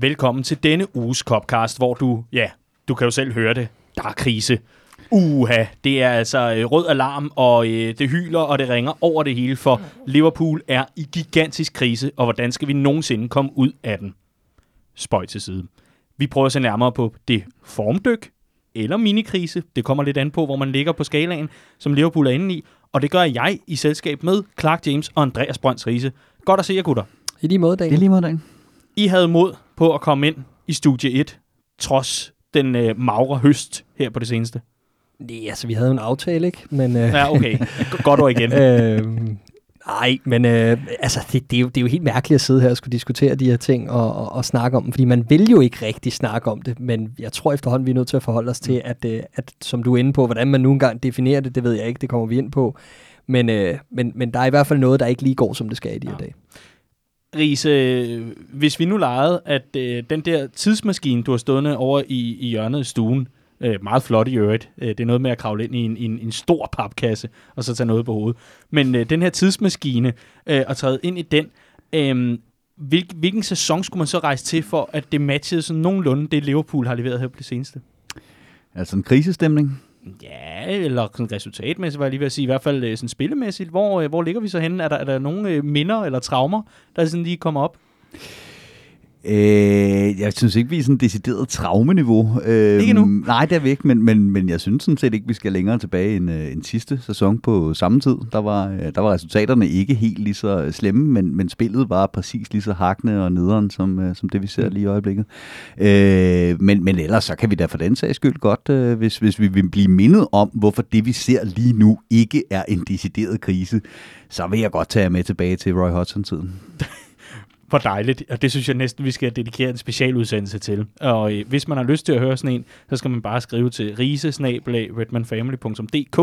Velkommen til denne uges Copcast, hvor du, ja, du kan jo selv høre det, der er krise. Uha, det er altså øh, rød alarm, og øh, det hyler, og det ringer over det hele, for Liverpool er i gigantisk krise, og hvordan skal vi nogensinde komme ud af den? Spøj til side. Vi prøver at se nærmere på det formdyk, eller minikrise, det kommer lidt an på, hvor man ligger på skalaen, som Liverpool er inde i, og det gør jeg i selskab med Clark James og Andreas Brønds Riese. Godt at se jer, gutter. I lige måde, Det er Daniel. lige måde dagen. I havde mod på at komme ind i studie 1, trods den øh, magre høst her på det seneste. Nej, altså, vi havde en aftale, ikke? Men, øh, Ja, okay. Godt ord igen. øh, nej, men øh, altså, det, det, er jo, det er jo helt mærkeligt at sidde her og skulle diskutere de her ting og, og, og snakke om dem, fordi man vil jo ikke rigtig snakke om det, men jeg tror efterhånden, vi er nødt til at forholde os til, at, øh, at som du er inde på, hvordan man nu engang definerer det, det ved jeg ikke, det kommer vi ind på, men, øh, men, men der er i hvert fald noget, der ikke lige går, som det skal i de her Ja. dage. Riese, hvis vi nu legede, at øh, den der tidsmaskine, du har stående over i, i hjørnet i stuen, øh, meget flot i øvrigt, øh, det er noget med at kravle ind i en, en, en stor papkasse, og så tage noget på hovedet. Men øh, den her tidsmaskine, øh, at træde ind i den, øh, hvil, hvilken sæson skulle man så rejse til, for at det matchede sådan nogenlunde det, Liverpool har leveret her på det seneste? Altså en krisestemning. Ja, eller sådan resultatmæssigt, var jeg lige ved at sige. I hvert fald øh, sådan spillemæssigt. Hvor, øh, hvor ligger vi så henne? Er der, er der nogle øh, minder eller traumer, der sådan lige kommer op? Øh, jeg synes ikke, vi er sådan decideret traumeniveau. Øh, Ikke endnu? Nej, det er vi ikke, men, men, men jeg synes sådan set ikke, vi skal længere tilbage end, øh, end sidste sæson på samme tid. Der var, øh, der var resultaterne ikke helt lige så slemme, men, men spillet var præcis lige så hakne og nederen, som, øh, som det vi ser lige i øjeblikket. Øh, men, men ellers så kan vi da for den sags skyld godt, øh, hvis, hvis vi vil blive mindet om, hvorfor det vi ser lige nu ikke er en decideret krise, så vil jeg godt tage med tilbage til Roy Hodgson-tiden. Hvor dejligt, og det synes jeg næsten, vi skal dedikere en specialudsendelse til. Og øh, hvis man har lyst til at høre sådan en, så skal man bare skrive til risesnabelag.redmanfamily.dk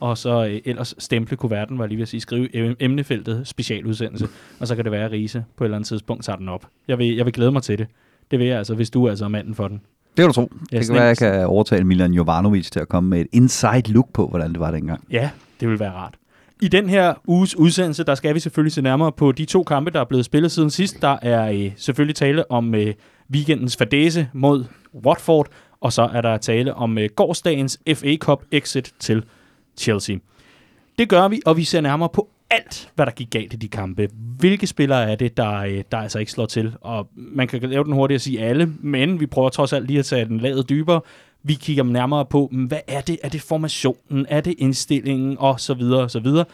og så øh, ellers stemple kuverten, var lige ved at sige, skrive em- emnefeltet specialudsendelse, og så kan det være, at Rise på et eller andet tidspunkt tager den op. Jeg vil, jeg vil glæde mig til det. Det vil jeg altså, hvis du er altså manden for den. Det kan du tro. Ja, det kan være, jeg kan overtale Milan Jovanovic til at komme med et inside look på, hvordan det var dengang. Ja, det vil være rart. I den her uges udsendelse, der skal vi selvfølgelig se nærmere på de to kampe, der er blevet spillet siden sidst. Der er øh, selvfølgelig tale om øh, weekendens fadese mod Watford, og så er der tale om øh, gårdsdagens FA Cup exit til Chelsea. Det gør vi, og vi ser nærmere på alt, hvad der gik galt i de kampe. Hvilke spillere er det, der, øh, der altså ikke slår til? Og man kan lave den hurtigt at sige alle, men vi prøver trods alt lige at tage den lavet dybere. Vi kigger nærmere på, mm, hvad er det? Er det formationen? Er det indstillingen? Og så videre, og så videre.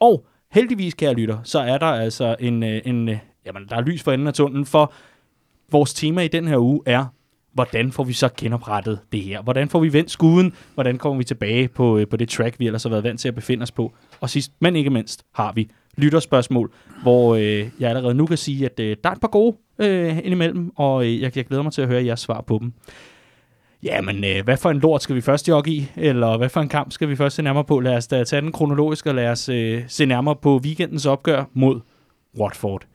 Og heldigvis, kære lytter, så er der altså en, øh, en øh, jamen, der er lys for enden af tunnelen, for vores tema i den her uge er, hvordan får vi så genoprettet det her? Hvordan får vi vendt skuden? Hvordan kommer vi tilbage på, øh, på det track, vi ellers har været vant til at befinde os på? Og sidst, men ikke mindst, har vi lytterspørgsmål, hvor øh, jeg allerede nu kan sige, at øh, der er et par gode øh, indimellem, og øh, jeg, jeg glæder mig til at høre jeres svar på dem. Jamen, øh, hvad for en lort skal vi først jogge i? Eller hvad for en kamp skal vi først se nærmere på? Lad os da tage den kronologisk, og lad os øh, se nærmere på weekendens opgør mod Watford.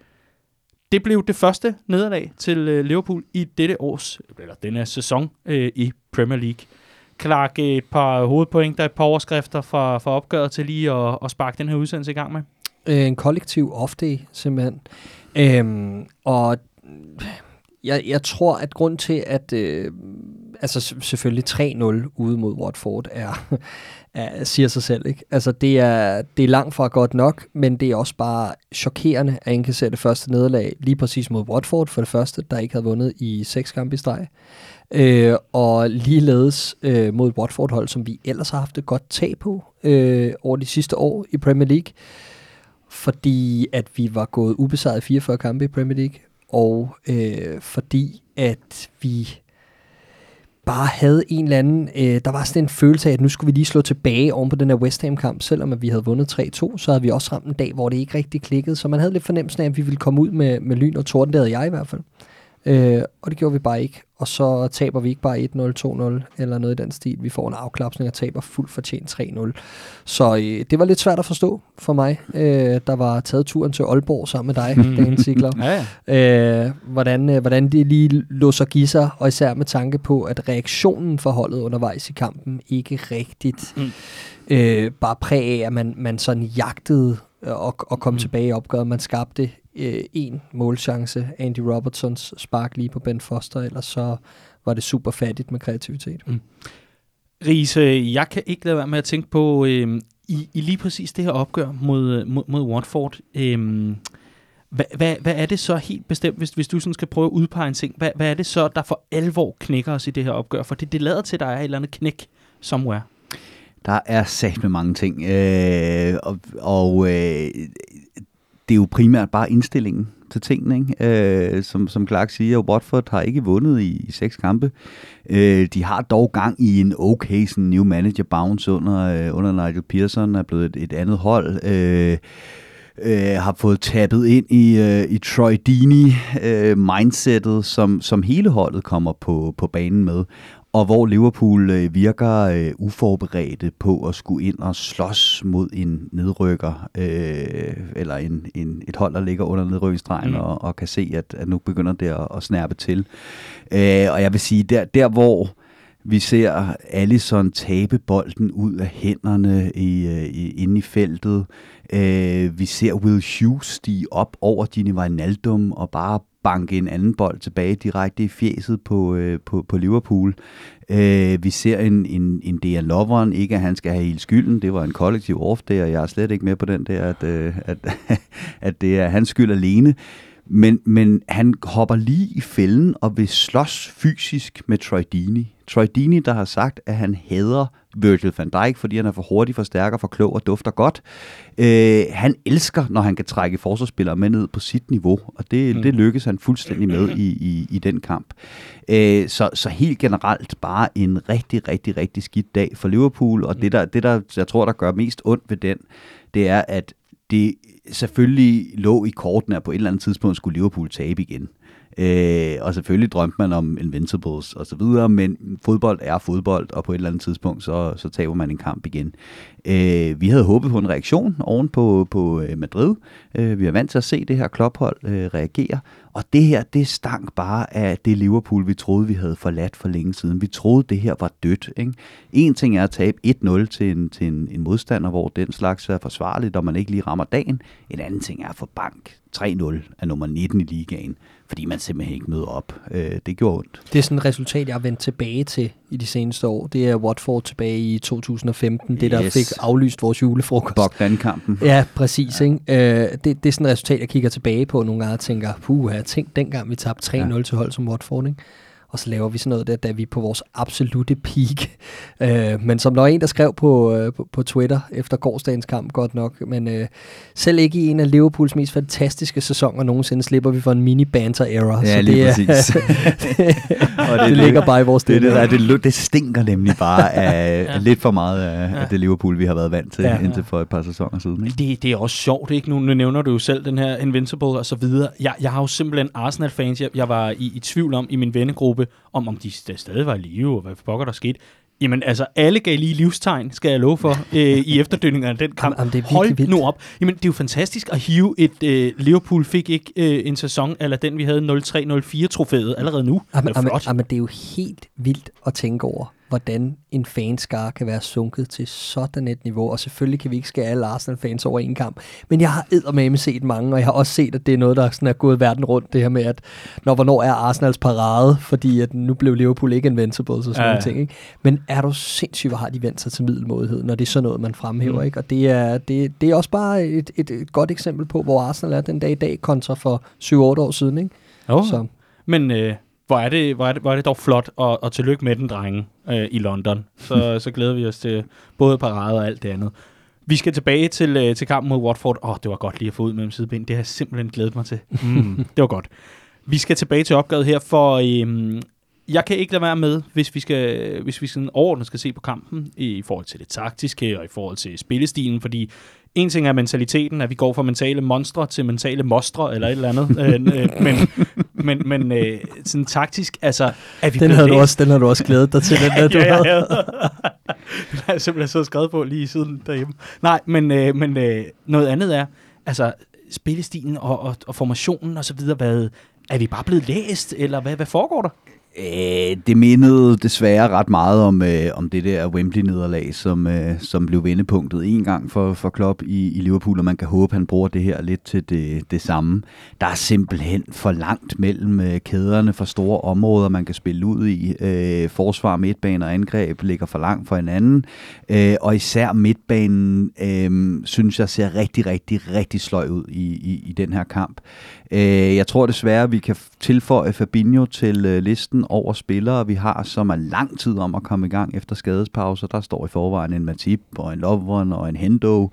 Det blev det første nederlag til øh, Liverpool i dette års, eller denne sæson øh, i Premier League. Clark, øh, et par hovedpointer, et par overskrifter fra, fra opgøret til lige at, at sparke den her udsendelse i gang med. Øh, en kollektiv off-day, simpelthen. Øhm, og jeg, jeg tror, at grund til, at øh, altså selvfølgelig 3-0 ude mod Watford er, er, siger sig selv. Ikke? Altså det er, det er langt fra godt nok, men det er også bare chokerende at indkassere det første nederlag lige præcis mod Watford for det første, der ikke havde vundet i seks kampe i streg. Øh, og ligeledes øh, mod et Watford-hold, som vi ellers har haft et godt tag på øh, over de sidste år i Premier League fordi at vi var gået ubesejret 44 kampe i Premier League, og øh, fordi at vi bare havde en eller anden, øh, der var sådan en følelse af, at nu skulle vi lige slå tilbage oven på den her West Ham-kamp, selvom at vi havde vundet 3-2, så havde vi også ramt en dag, hvor det ikke rigtig klikkede, så man havde lidt fornemmelsen af, at vi ville komme ud med, med lyn og torden, det havde jeg i hvert fald. Øh, og det gjorde vi bare ikke. Og så taber vi ikke bare 1-0, 2-0 eller noget i den stil. Vi får en afklapsning og taber fuldt fortjent 3-0. Så øh, det var lidt svært at forstå for mig, øh, der var taget turen til Aalborg sammen med dig, Dan Sigler. Ja, ja. Øh, hvordan, øh, hvordan de lige låser give sig, og især med tanke på, at reaktionen for holdet undervejs i kampen ikke rigtigt Mm. øh, bare præg af, at man, man sådan jagtede og, og kom mm. tilbage i opgøret. Man skabte øh, en målchance, Andy Robertsons spark lige på Ben Foster, ellers så var det super fattigt med kreativitet. Mm. Riese, jeg kan ikke lade være med at tænke på, øh, i, i lige præcis det her opgør mod, mod, mod Watford, øh, hvad, hvad, hvad er det så helt bestemt, hvis, hvis du sådan skal prøve at udpege en ting, hvad, hvad er det så, der for alvor knækker os i det her opgør? For det, det lader til, at der er et eller andet knæk somewhere. Der er sat med mange ting, øh, og, og øh, det er jo primært bare indstillingen til tingene. Ikke? Øh, som, som Clark siger, Watford har ikke vundet i, i seks kampe. Øh, de har dog gang i en okay sådan new manager bounce under, øh, under Nigel Pearson, er blevet et, et andet hold. Øh, øh, har fået tappet ind i, øh, i Troy Dini øh, mindsetet, som, som hele holdet kommer på, på banen med og hvor Liverpool øh, virker øh, uforberedte på at skulle ind og slås mod en nedrykker, øh, eller en, en, et hold, der ligger under nedrykningsstregen, mm. og, og kan se, at, at nu begynder det at, at snærpe til. Øh, og jeg vil sige, der, der hvor vi ser Allison tabe bolden ud af hænderne i, øh, i, inde i feltet, øh, vi ser Will Hughes stige op over Gini Wijnaldum og bare banke en anden bold tilbage direkte i fjeset på, øh, på, på Liverpool. Øh, vi ser en, en, en del Lovren, ikke at han skal have hele skylden, det var en kollektiv off der, og jeg er slet ikke med på den der, at, øh, at, at det er hans skyld alene. Men, men han hopper lige i fælden og vil slås fysisk med Troy Dini. Troy Dini, der har sagt, at han hader Virgil van Dijk, fordi han er for hurtig, for stærk og for klog og dufter godt. Øh, han elsker, når han kan trække forsvarsspillere med ned på sit niveau, og det, mm. det lykkes han fuldstændig med i, i, i den kamp. Øh, så, så helt generelt bare en rigtig, rigtig, rigtig skidt dag for Liverpool, og det, der, det der, jeg tror, der gør mest ondt ved den, det er, at det selvfølgelig lå i kortene, at på et eller andet tidspunkt skulle Liverpool tabe igen. Øh, og selvfølgelig drømte man om Invincibles og så videre, men fodbold er fodbold, og på et eller andet tidspunkt, så, så taber man en kamp igen. Øh, vi havde håbet på en reaktion oven på, på øh, Madrid. Øh, vi er vant til at se det her klophold øh, reagere, og det her, det stank bare af det Liverpool, vi troede, vi havde forladt for længe siden. Vi troede, det her var dødt. Ikke? En ting er at tabe 1-0 til, en, til en, en modstander, hvor den slags er forsvarligt, og man ikke lige rammer dagen. En anden ting er at få bank 3-0 af nummer 19 i ligaen fordi man simpelthen ikke møder op. Øh, det gjorde ondt. Det er sådan et resultat, jeg har vendt tilbage til i de seneste år. Det er Watford tilbage i 2015, yes. det der fik aflyst vores julefrokost. Bogdan-kampen. Ja, præcis. Ja. Ikke? Øh, det, det er sådan et resultat, jeg kigger tilbage på nogle gange og tænker, puh, jeg tænkt dengang vi tabte 3-0 ja. til hold som Watford. Ikke? Og så laver vi sådan noget der, da vi er på vores absolute peak. Øh, men som der var en, der skrev på, øh, på, på Twitter efter gårdsdagens kamp, godt nok, men øh, selv ikke i en af Liverpools mest fantastiske sæsoner nogensinde slipper vi for en mini-banter-era. Ja, så lige det, præcis. det, og det, det ligger bare i vores det, det, det, det, det stinker nemlig bare af ja. lidt for meget af, ja. af det Liverpool, vi har været vant til ja. indtil for et par sæsoner siden. Ikke? Det, det er også sjovt, ikke? Nu, nu nævner du jo selv den her Invincible og så videre. Jeg, jeg har jo simpelthen Arsenal-fans, jeg, jeg var i, i tvivl om i min vennegruppe, gruppe, om, om de stadig var i live, og hvad pokker der skete. Jamen altså, alle gav lige livstegn, skal jeg love for, øh, i efterdønningerne af den kamp. Jamen, det er Hold vildt. nu op. Jamen, det er jo fantastisk at hive et... Øh, Liverpool fik ikke øh, en sæson, eller den vi havde 0-3-0-4 trofæet allerede nu. Jamen, det er jamen, jamen, det er jo helt vildt at tænke over hvordan en fanskare kan være sunket til sådan et niveau. Og selvfølgelig kan vi ikke skære alle Arsenal-fans over en kamp. Men jeg har eddermame set mange, og jeg har også set, at det er noget, der sådan er gået verden rundt, det her med, at når hvornår er Arsenals parade, fordi at nu blev Liverpool ikke invincible, så sådan ja, ja. ting. Ikke? Men er du sindssygt, hvor har de vendt sig til middelmodighed, når det er sådan noget, man fremhæver. Mm. Ikke? Og det er, det, det er også bare et, et, et godt eksempel på, hvor Arsenal er den dag i dag, kontra for 7-8 år siden. Ikke? Oh. Så. Men øh, hvor er det, hvor er det, hvor er det dog flot, og, og tillykke med den, drenge, øh, i London. Så, så glæder vi os til både parade og alt det andet. Vi skal tilbage til, øh, til kampen mod Watford. Åh, oh, det var godt lige at få ud mellem sideben. Det har jeg simpelthen glædet mig til. Mm, det var godt. Vi skal tilbage til opgavet her, for øhm, jeg kan ikke lade være med, hvis vi skal, hvis vi sådan overordnet skal se på kampen, i forhold til det taktiske og i forhold til spillestilen, fordi en ting er mentaliteten, at vi går fra mentale monstre til mentale mostre, eller et eller andet. Øh, øh, men men, men øh, sådan taktisk, altså... Er vi den, havde du også, den har du også glædet dig til, den der, du ja, havde. Ja, den har jeg simpelthen så skrevet på lige siden derhjemme. Nej, men, øh, men øh, noget andet er, altså spillestilen og, og, og formationen og så videre, hvad, er vi bare blevet læst, eller hvad, hvad foregår der? Øh, det mindede desværre ret meget om, øh, om det der Wembley-nederlag, som, øh, som blev vendepunktet en gang for, for Klopp i, i Liverpool, og man kan håbe, han bruger det her lidt til det, det samme. Der er simpelthen for langt mellem øh, kæderne for store områder, man kan spille ud i. Øh, forsvar, midtbane og angreb ligger for langt for hinanden, øh, og især midtbanen, øh, synes jeg, ser rigtig, rigtig, rigtig sløj ud i, i, i den her kamp. Øh, jeg tror desværre, vi kan tilføje Fabinho til øh, listen over spillere, vi har, som er lang tid om at komme i gang efter skadespauser. Der står i forvejen en Matip og en Lovren og en Hendo,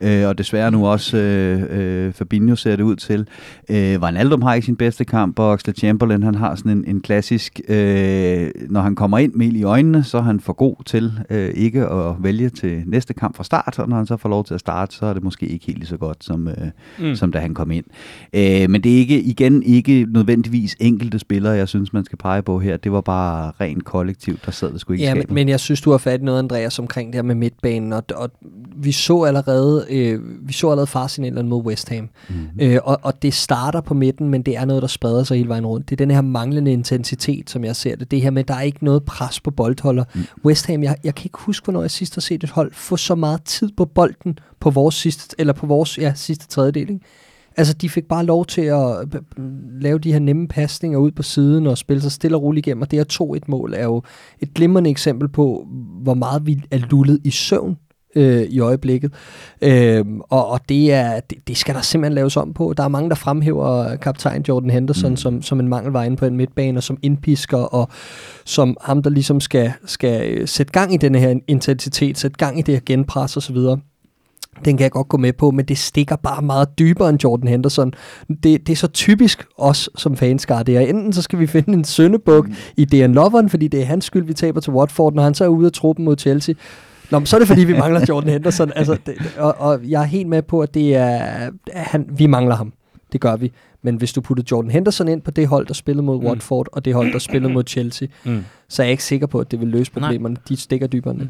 øh, og desværre nu også øh, øh, Fabinho ser det ud til. Øh, Wijnaldum har ikke sin bedste kamp, og Oxlade Chamberlain han har sådan en, en klassisk, øh, når han kommer ind med i øjnene, så er han for god til øh, ikke at vælge til næste kamp fra start, og når han så får lov til at starte, så er det måske ikke helt lige så godt, som, øh, mm. som da han kom ind. Øh, men det er ikke, igen ikke nødvendigvis enkelte spillere, jeg synes, man skal pege på her. Det var bare rent kollektivt, der sad det sgu ikke Ja, men, men jeg synes, du har fat i noget, Andreas, omkring det her med midtbanen, og, og vi så allerede, øh, vi så allerede farsignalerne mod West Ham, mm-hmm. øh, og, og det starter på midten, men det er noget, der spreder sig hele vejen rundt. Det er den her manglende intensitet, som jeg ser det. Det her med, der er ikke noget pres på boldholder. Mm. West Ham, jeg, jeg kan ikke huske, hvornår jeg sidst har set et hold få så meget tid på bolden på vores sidste, eller på vores ja, sidste tredjedel. Ikke? Altså, de fik bare lov til at lave de her nemme pasninger ud på siden og spille sig stille og roligt igennem, og det her 2-1-mål er jo et glimrende eksempel på, hvor meget vi er lullet i søvn øh, i øjeblikket. Øh, og og det, er, det, det skal der simpelthen laves om på. Der er mange, der fremhæver kaptajn Jordan Henderson mm. som, som en mangelvej på en midtbane, og som indpisker, og som ham, der ligesom skal, skal øh, sætte gang i den her intensitet, sætte gang i det her genpres osv., den kan jeg godt gå med på, men det stikker bare meget dybere end Jordan Henderson. Det, det er så typisk os som fanskar, det er enten så skal vi finde en søndebuk mm. i Dan Loveren, fordi det er hans skyld, vi taber til Watford, når han så er ude af truppen mod Chelsea. Nå, men så er det fordi, vi mangler Jordan Henderson. Altså, det, og, og jeg er helt med på, at det er, han, vi mangler ham. Det gør vi. Men hvis du putter Jordan Henderson ind på det hold, der spillede mod mm. Watford, og det hold, der spillede mod Chelsea, mm. så er jeg ikke sikker på, at det vil løse problemerne. Nej. De stikker dybere mm.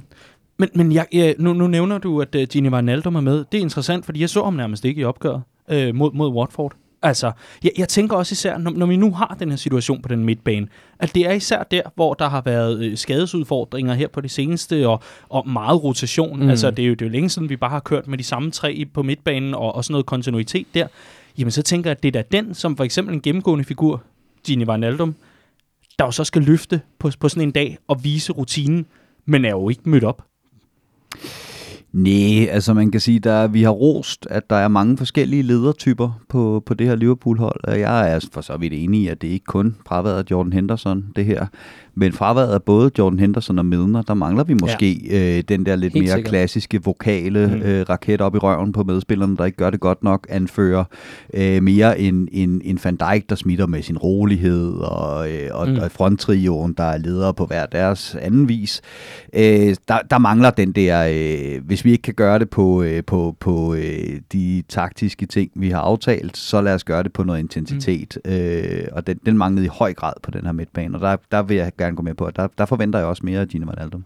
Men, men jeg, jeg, nu, nu nævner du, at uh, Gini Wijnaldum er med. Det er interessant, fordi jeg så ham nærmest ikke i opgøret uh, mod, mod Watford. Altså, jeg, jeg tænker også især, når, når vi nu har den her situation på den midtbane, at det er især der, hvor der har været øh, skadesudfordringer her på det seneste, og, og meget rotation. Mm. Altså, det er, jo, det er jo længe siden, vi bare har kørt med de samme tre på midtbanen, og, og sådan noget kontinuitet der. Jamen, så tænker jeg, at det er da den, som for eksempel en gennemgående figur, Gini Wijnaldum, der jo så skal løfte på, på sådan en dag og vise rutinen, men er jo ikke mødt op. Nej, altså man kan sige, at vi har rost, at der er mange forskellige ledertyper på, på det her Liverpool-hold. Jeg er for så vidt enig i, at det ikke kun fraværet Jordan Henderson, det her. Men fraværet af både Jordan Henderson og Midner, der mangler vi måske ja. øh, den der lidt Helt mere sikkert. klassiske vokale mm. øh, raket op i røven på medspillerne, der ikke gør det godt nok, anfører øh, mere en, en, en Van Dijk, der smitter med sin rolighed, og, øh, og, mm. og fronttrioen, der er ledere på hver deres anden vis. Øh, der, der mangler den der, øh, hvis vi ikke kan gøre det på, øh, på, på øh, de taktiske ting, vi har aftalt, så lad os gøre det på noget intensitet. Mm. Øh, og den, den manglede i høj grad på den her midtbane, og der, der vil jeg gerne gå med på, der, der forventer jeg også mere af Gino Wijnaldum.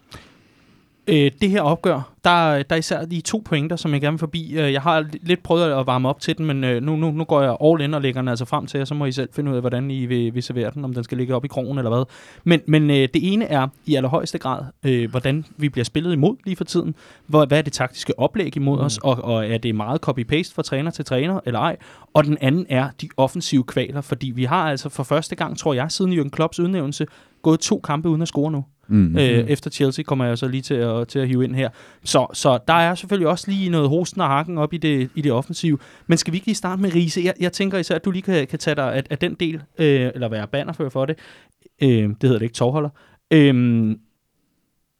Øh, det her opgør, der, der er især de to pointer, som jeg gerne vil forbi. Øh, jeg har lidt prøvet at varme op til den, men øh, nu, nu, nu går jeg all in og lægger den altså frem til, og så må I selv finde ud af, hvordan I vil, vil servere den, om den skal ligge op i krogen eller hvad. Men, men øh, det ene er i allerhøjeste grad, øh, hvordan vi bliver spillet imod lige for tiden. Hvor, hvad er det taktiske oplæg imod mm. os, og, og er det meget copy-paste fra træner til træner eller ej? Og den anden er de offensive kvaler, fordi vi har altså for første gang, tror jeg, siden Jürgen Klopps udnævnelse, gået to kampe uden at score nu. Mm-hmm. Øh, efter Chelsea kommer jeg så lige til at, til at hive ind her. Så, så der er selvfølgelig også lige noget hosten og hakken op i det, i det offensive. Men skal vi ikke lige starte med Riese? Jeg, jeg tænker især, at du lige kan, kan tage dig af, af den del, øh, eller være bannerfører for det. Øh, det hedder det ikke, tovholder. Øh,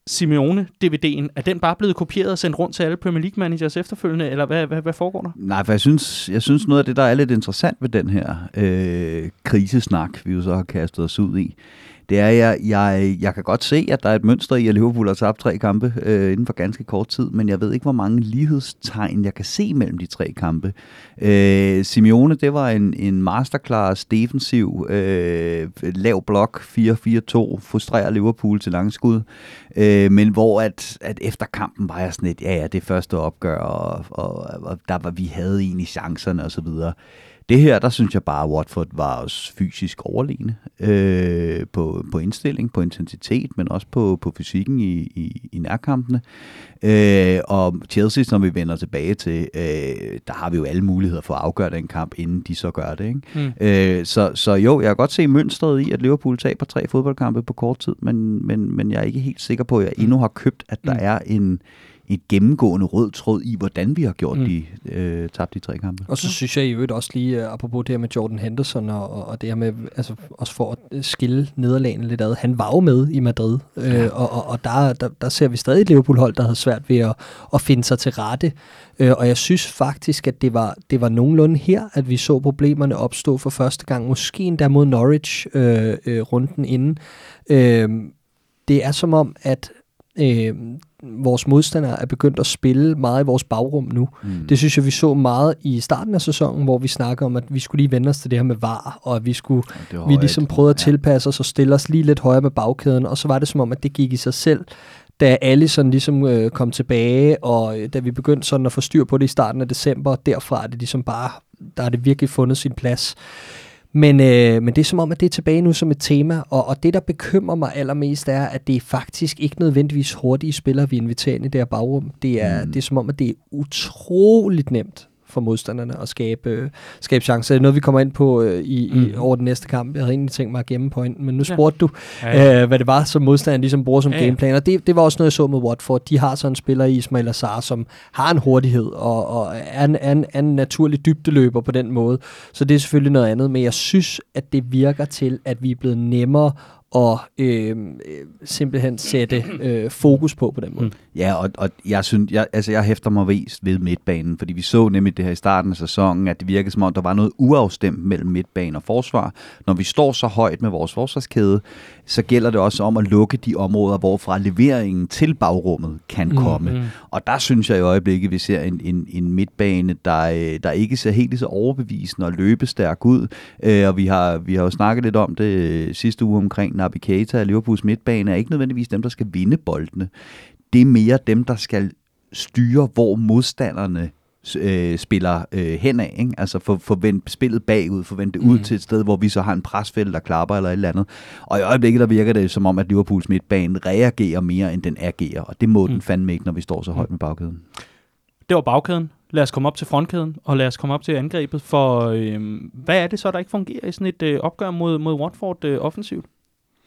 Simeone DVD'en, er den bare blevet kopieret og sendt rundt til alle Premier League managers efterfølgende, eller hvad, hvad, hvad foregår der? Nej, for jeg synes, jeg synes noget af det, der er lidt interessant ved den her øh, krisesnak, vi jo så har kastet os ud i, det er, jeg, jeg, jeg kan godt se, at der er et mønster i, at Liverpool har tabt tre kampe øh, inden for ganske kort tid, men jeg ved ikke, hvor mange lighedstegn, jeg kan se mellem de tre kampe. Øh, Simeone, det var en, en masterclass defensiv, øh, lav blok, 4-4-2, frustrerer Liverpool til langskud, øh, men hvor at, at efter kampen var jeg sådan lidt, ja ja, det første opgør, og, og, og der var vi havde egentlig chancerne osv., det her, der synes jeg bare, at Watford var også fysisk overlegne øh, på, på indstilling, på intensitet, men også på, på fysikken i, i, i nærkampene. Øh, og Chelsea, når vi vender tilbage til, øh, der har vi jo alle muligheder for at afgøre den kamp, inden de så gør det. Ikke? Mm. Øh, så, så jo, jeg kan godt se mønstret i, at Liverpool taber tre fodboldkampe på kort tid, men, men, men jeg er ikke helt sikker på, at jeg endnu har købt, at der mm. er en et gennemgående rød tråd i, hvordan vi har gjort mm. de, øh, tabt de tre kampe. Og så synes jeg i øvrigt også lige, uh, apropos det her med Jordan Henderson, og, og det her med, altså også for at skille nederlagene lidt ad, han var jo med i Madrid, øh, ja. og, og, og der, der, der ser vi stadig et Liverpool-hold, der havde svært ved at, at finde sig til rette, øh, og jeg synes faktisk, at det var, det var nogenlunde her, at vi så problemerne opstå for første gang, måske endda mod Norwich øh, øh, runden inden. Øh, det er som om, at øh, vores modstandere er begyndt at spille meget i vores bagrum nu. Mm. Det synes jeg, vi så meget i starten af sæsonen, hvor vi snakker om, at vi skulle lige vende os til det her med var, og at vi skulle vi ligesom prøvede at tilpasse os og stille os lige lidt højere med bagkæden, og så var det som om, at det gik i sig selv, da alle sådan ligesom øh, kom tilbage, og øh, da vi begyndte sådan at få styr på det i starten af december, derfra er det ligesom bare, der er det virkelig fundet sin plads. Men, øh, men det er som om, at det er tilbage nu som et tema, og, og det, der bekymrer mig allermest, er, at det er faktisk ikke nødvendigvis hurtige spillere, vi inviterer ind i det her bagrum. Det er, mm. det er som om, at det er utroligt nemt for modstanderne at skabe, øh, skabe chancer. Det er noget, vi kommer ind på øh, i, mm. i, over den næste kamp. Jeg havde egentlig tænkt mig at gemme pointen, men nu spurgte ja. du, ja. Øh, hvad det var, som modstanderen ligesom bruger som ja. gameplan. Og det, det var også noget, jeg så med Watford. De har sådan en spiller i Ismail Azar, som har en hurtighed og, og er, en, er, en, er en naturlig dybdeløber på den måde. Så det er selvfølgelig noget andet, men jeg synes, at det virker til, at vi er blevet nemmere og øh, simpelthen sætte øh, fokus på på den måde. Mm. Ja, og, og jeg synes, jeg, altså jeg hæfter mig vist ved midtbanen, fordi vi så nemlig det her i starten af sæsonen, at det virkede som om, der var noget uafstemt mellem midtbane og forsvar. Når vi står så højt med vores forsvarskæde, så gælder det også om at lukke de områder, hvorfra leveringen til bagrummet kan mm, komme. Mm. Og der synes jeg i øjeblikket, vi ser en, en, en midtbane, der, øh, der ikke ser helt så overbevisende og løbestærk ud. Øh, og vi har, vi har jo snakket lidt om det øh, sidste uge omkring Naby Keita og Liverpools midtbane, er ikke nødvendigvis dem, der skal vinde boldene. Det er mere dem, der skal styre, hvor modstanderne øh, spiller øh, henad. Ikke? Altså få vendt spillet bagud, få vendt det mm. ud til et sted, hvor vi så har en presfælde, der klapper eller et eller andet. Og i øjeblikket, der virker det som om, at Liverpools midtbane reagerer mere, end den agerer. Og det må mm. den fandme ikke, når vi står så højt med bagkæden. Det var bagkæden. Lad os komme op til frontkæden, og lad os komme op til angrebet. For øh, hvad er det så, der ikke fungerer i sådan et øh, opgør mod, mod Watford øh, offensivt?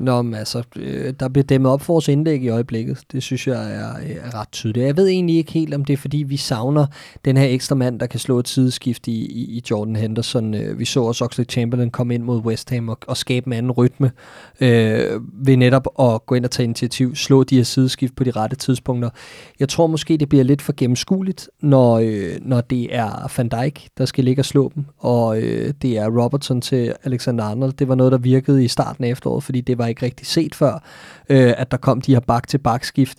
Nå, men altså, øh, der bliver dæmmet op for vores indlæg i øjeblikket. Det synes jeg er, øh, er ret tydeligt. Jeg ved egentlig ikke helt, om det er, fordi vi savner den her ekstra mand, der kan slå et sideskift i, i, i Jordan Henderson. Øh, vi så også Oxley Chamberlain komme ind mod West Ham og, og skabe en anden rytme øh, ved netop at gå ind og tage initiativ, slå de her sideskift på de rette tidspunkter. Jeg tror måske, det bliver lidt for gennemskueligt, når, øh, når det er Van Dijk, der skal ligge og slå dem, og øh, det er Robertson til Alexander Arnold. Det var noget, der virkede i starten af efteråret, fordi det var ikke rigtig set før, øh, at der kom de her bak-til-bak-skift.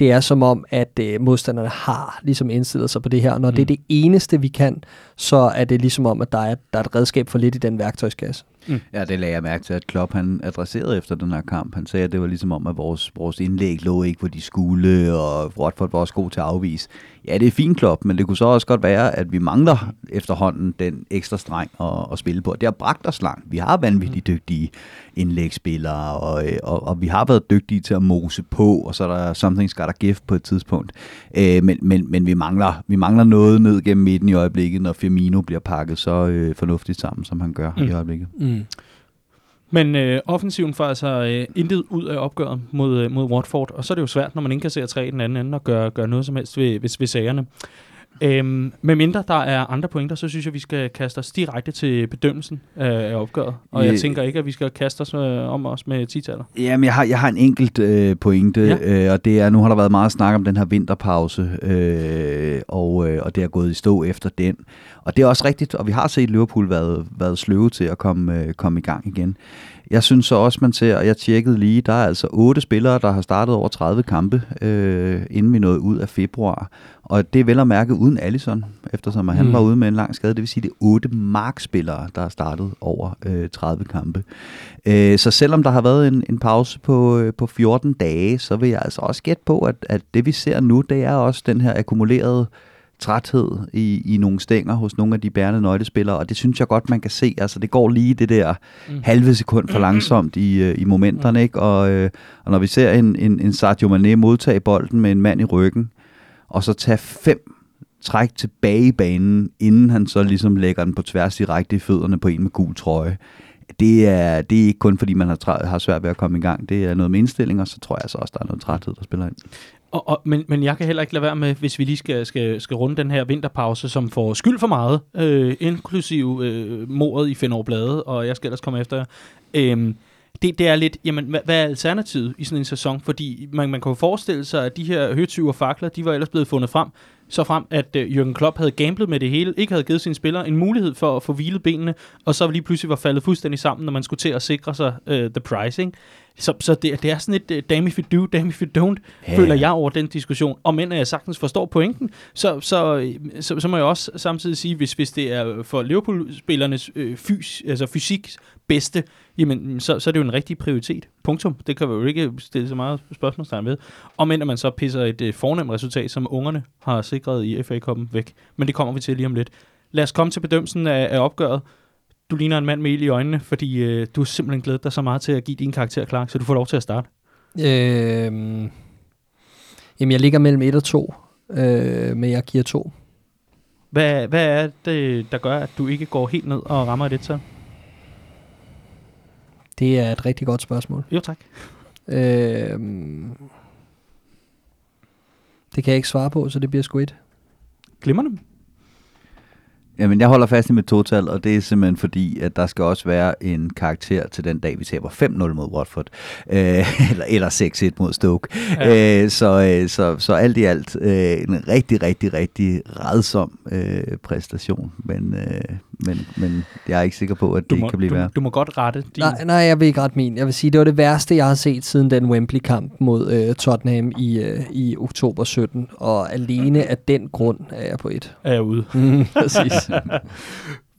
Det er som om, at øh, modstanderne har ligesom indstillet sig på det her. Når mm. det er det eneste, vi kan, så er det ligesom om, at der er, der er et redskab for lidt i den værktøjskasse. Mm. Ja, det lagde jeg mærke til, at Klopp han adresserede efter den her kamp. Han sagde, at det var ligesom om, at vores, vores indlæg lå ikke, hvor de skulle, og Watford var også god til at afvise. Ja, det er fint, Klopp, men det kunne så også godt være, at vi mangler efterhånden den ekstra streng at, at spille på. Det har bragt os langt. Vi har vanvittigt mm. dygtige indlægsspillere, og, og, og vi har været dygtige til at mose på, og så er der something got a gift på et tidspunkt. Øh, men, men, men vi, mangler, vi mangler noget ned gennem midten i øjeblikket, når Firmino bliver pakket så øh, fornuftigt sammen, som han gør mm. i øjeblikket. Mm. Men øh, offensiven får altså øh, intet ud af opgøret mod, øh, mod Watford, og så er det jo svært, når man indkasserer tre i den anden ende, og gøre, gøre noget som helst ved, ved, ved sagerne. Øhm, med mindre der er andre pointer, så synes jeg, vi skal kaste os direkte til bedømmelsen af, af opgøret. Og jeg tænker ikke, at vi skal kaste os øh, om os med 10-taller. Jamen, jeg har, jeg har en enkelt øh, pointe, ja. øh, og det er, nu har der været meget snak om den her vinterpause, øh, og, øh, og det er gået i stå efter den. Og det er også rigtigt, og vi har set Liverpool været, været sløve til at komme, øh, komme i gang igen. Jeg synes så også, man ser, og jeg tjekkede lige, der er altså otte spillere, der har startet over 30 kampe, øh, inden vi nåede ud af februar. Og det er vel at mærke uden Allison, eftersom han mm. var ude med en lang skade. Det vil sige, det er otte markspillere, der har startet over øh, 30 kampe. Øh, så selvom der har været en, en pause på, øh, på 14 dage, så vil jeg altså også gætte på, at, at det vi ser nu, det er også den her akkumulerede træthed i, i nogle stænger hos nogle af de bærende nøglespillere, og det synes jeg godt, man kan se. Altså, det går lige det der mm. halve sekund for langsomt i, øh, i momenterne, mm. ikke? Og, øh, og når vi ser en, en, en Sadio Mane modtage bolden med en mand i ryggen, og så tage fem træk tilbage i banen, inden han så ligesom lægger den på tværs direkte i fødderne på en med gul trøje. Det er, det er ikke kun fordi, man har, har svært ved at komme i gang. Det er noget med indstilling, og så tror jeg altså også, der er noget træthed, der spiller ind. Og, og, men, men jeg kan heller ikke lade være med, hvis vi lige skal, skal, skal runde den her vinterpause, som får skyld for meget, øh, inklusiv øh, mordet i Fenor Blade, og jeg skal ellers komme efter øh, det, det er lidt, jamen, hvad, hvad er alternativet i sådan en sæson? Fordi man, man kan jo forestille sig, at de her høtyve fakler, de var ellers blevet fundet frem, så frem, at øh, Jürgen Klopp havde gamblet med det hele, ikke havde givet sine spillere en mulighed for at få hvilet benene, og så lige pludselig var faldet fuldstændig sammen, når man skulle til at sikre sig øh, the pricing. Så, så det, det er sådan et uh, damn if you do, damn if you don't, yeah. føler jeg over den diskussion. Og men jeg sagtens forstår pointen, så, så, så, så må jeg også samtidig sige, hvis, hvis det er for Liverpool-spillernes øh, fys, altså fysik bedste, jamen så, så er det jo en rigtig prioritet. Punktum. Det kan vi jo ikke stille så meget spørgsmålstegn ved. Og men at man så pisser et øh, fornemt resultat, som ungerne har sikret i FA-koppen væk. Men det kommer vi til lige om lidt. Lad os komme til bedømmelsen af, af opgøret. Du ligner en mand med ild i øjnene, fordi øh, du har simpelthen glædet dig så meget til at give din karakter klar, så du får lov til at starte. Øh, jamen, jeg ligger mellem 1 og 2, øh, men jeg giver 2. Hvad, hvad er det, der gør, at du ikke går helt ned og rammer et så? Det er et rigtig godt spørgsmål. Jo, tak. Øh, det kan jeg ikke svare på, så det bliver sgu et. Glimrende. Jamen, jeg holder fast i mit total, og det er simpelthen fordi, at der skal også være en karakter til den dag, vi taber 5-0 mod Watford, øh, eller, eller 6-1 mod Stoke. Ja. Øh, så, øh, så, så alt i alt øh, en rigtig, rigtig, rigtig redsom øh, præstation, men, øh, men, men jeg er ikke sikker på, at det må, kan blive du, værre. Du må godt rette din... Nej, nej, jeg vil ikke rette min. Jeg vil sige, det var det værste, jeg har set siden den Wembley-kamp mod øh, Tottenham i, øh, i oktober 17, og alene af den grund er jeg på et. Er jeg ude. Mm, præcis.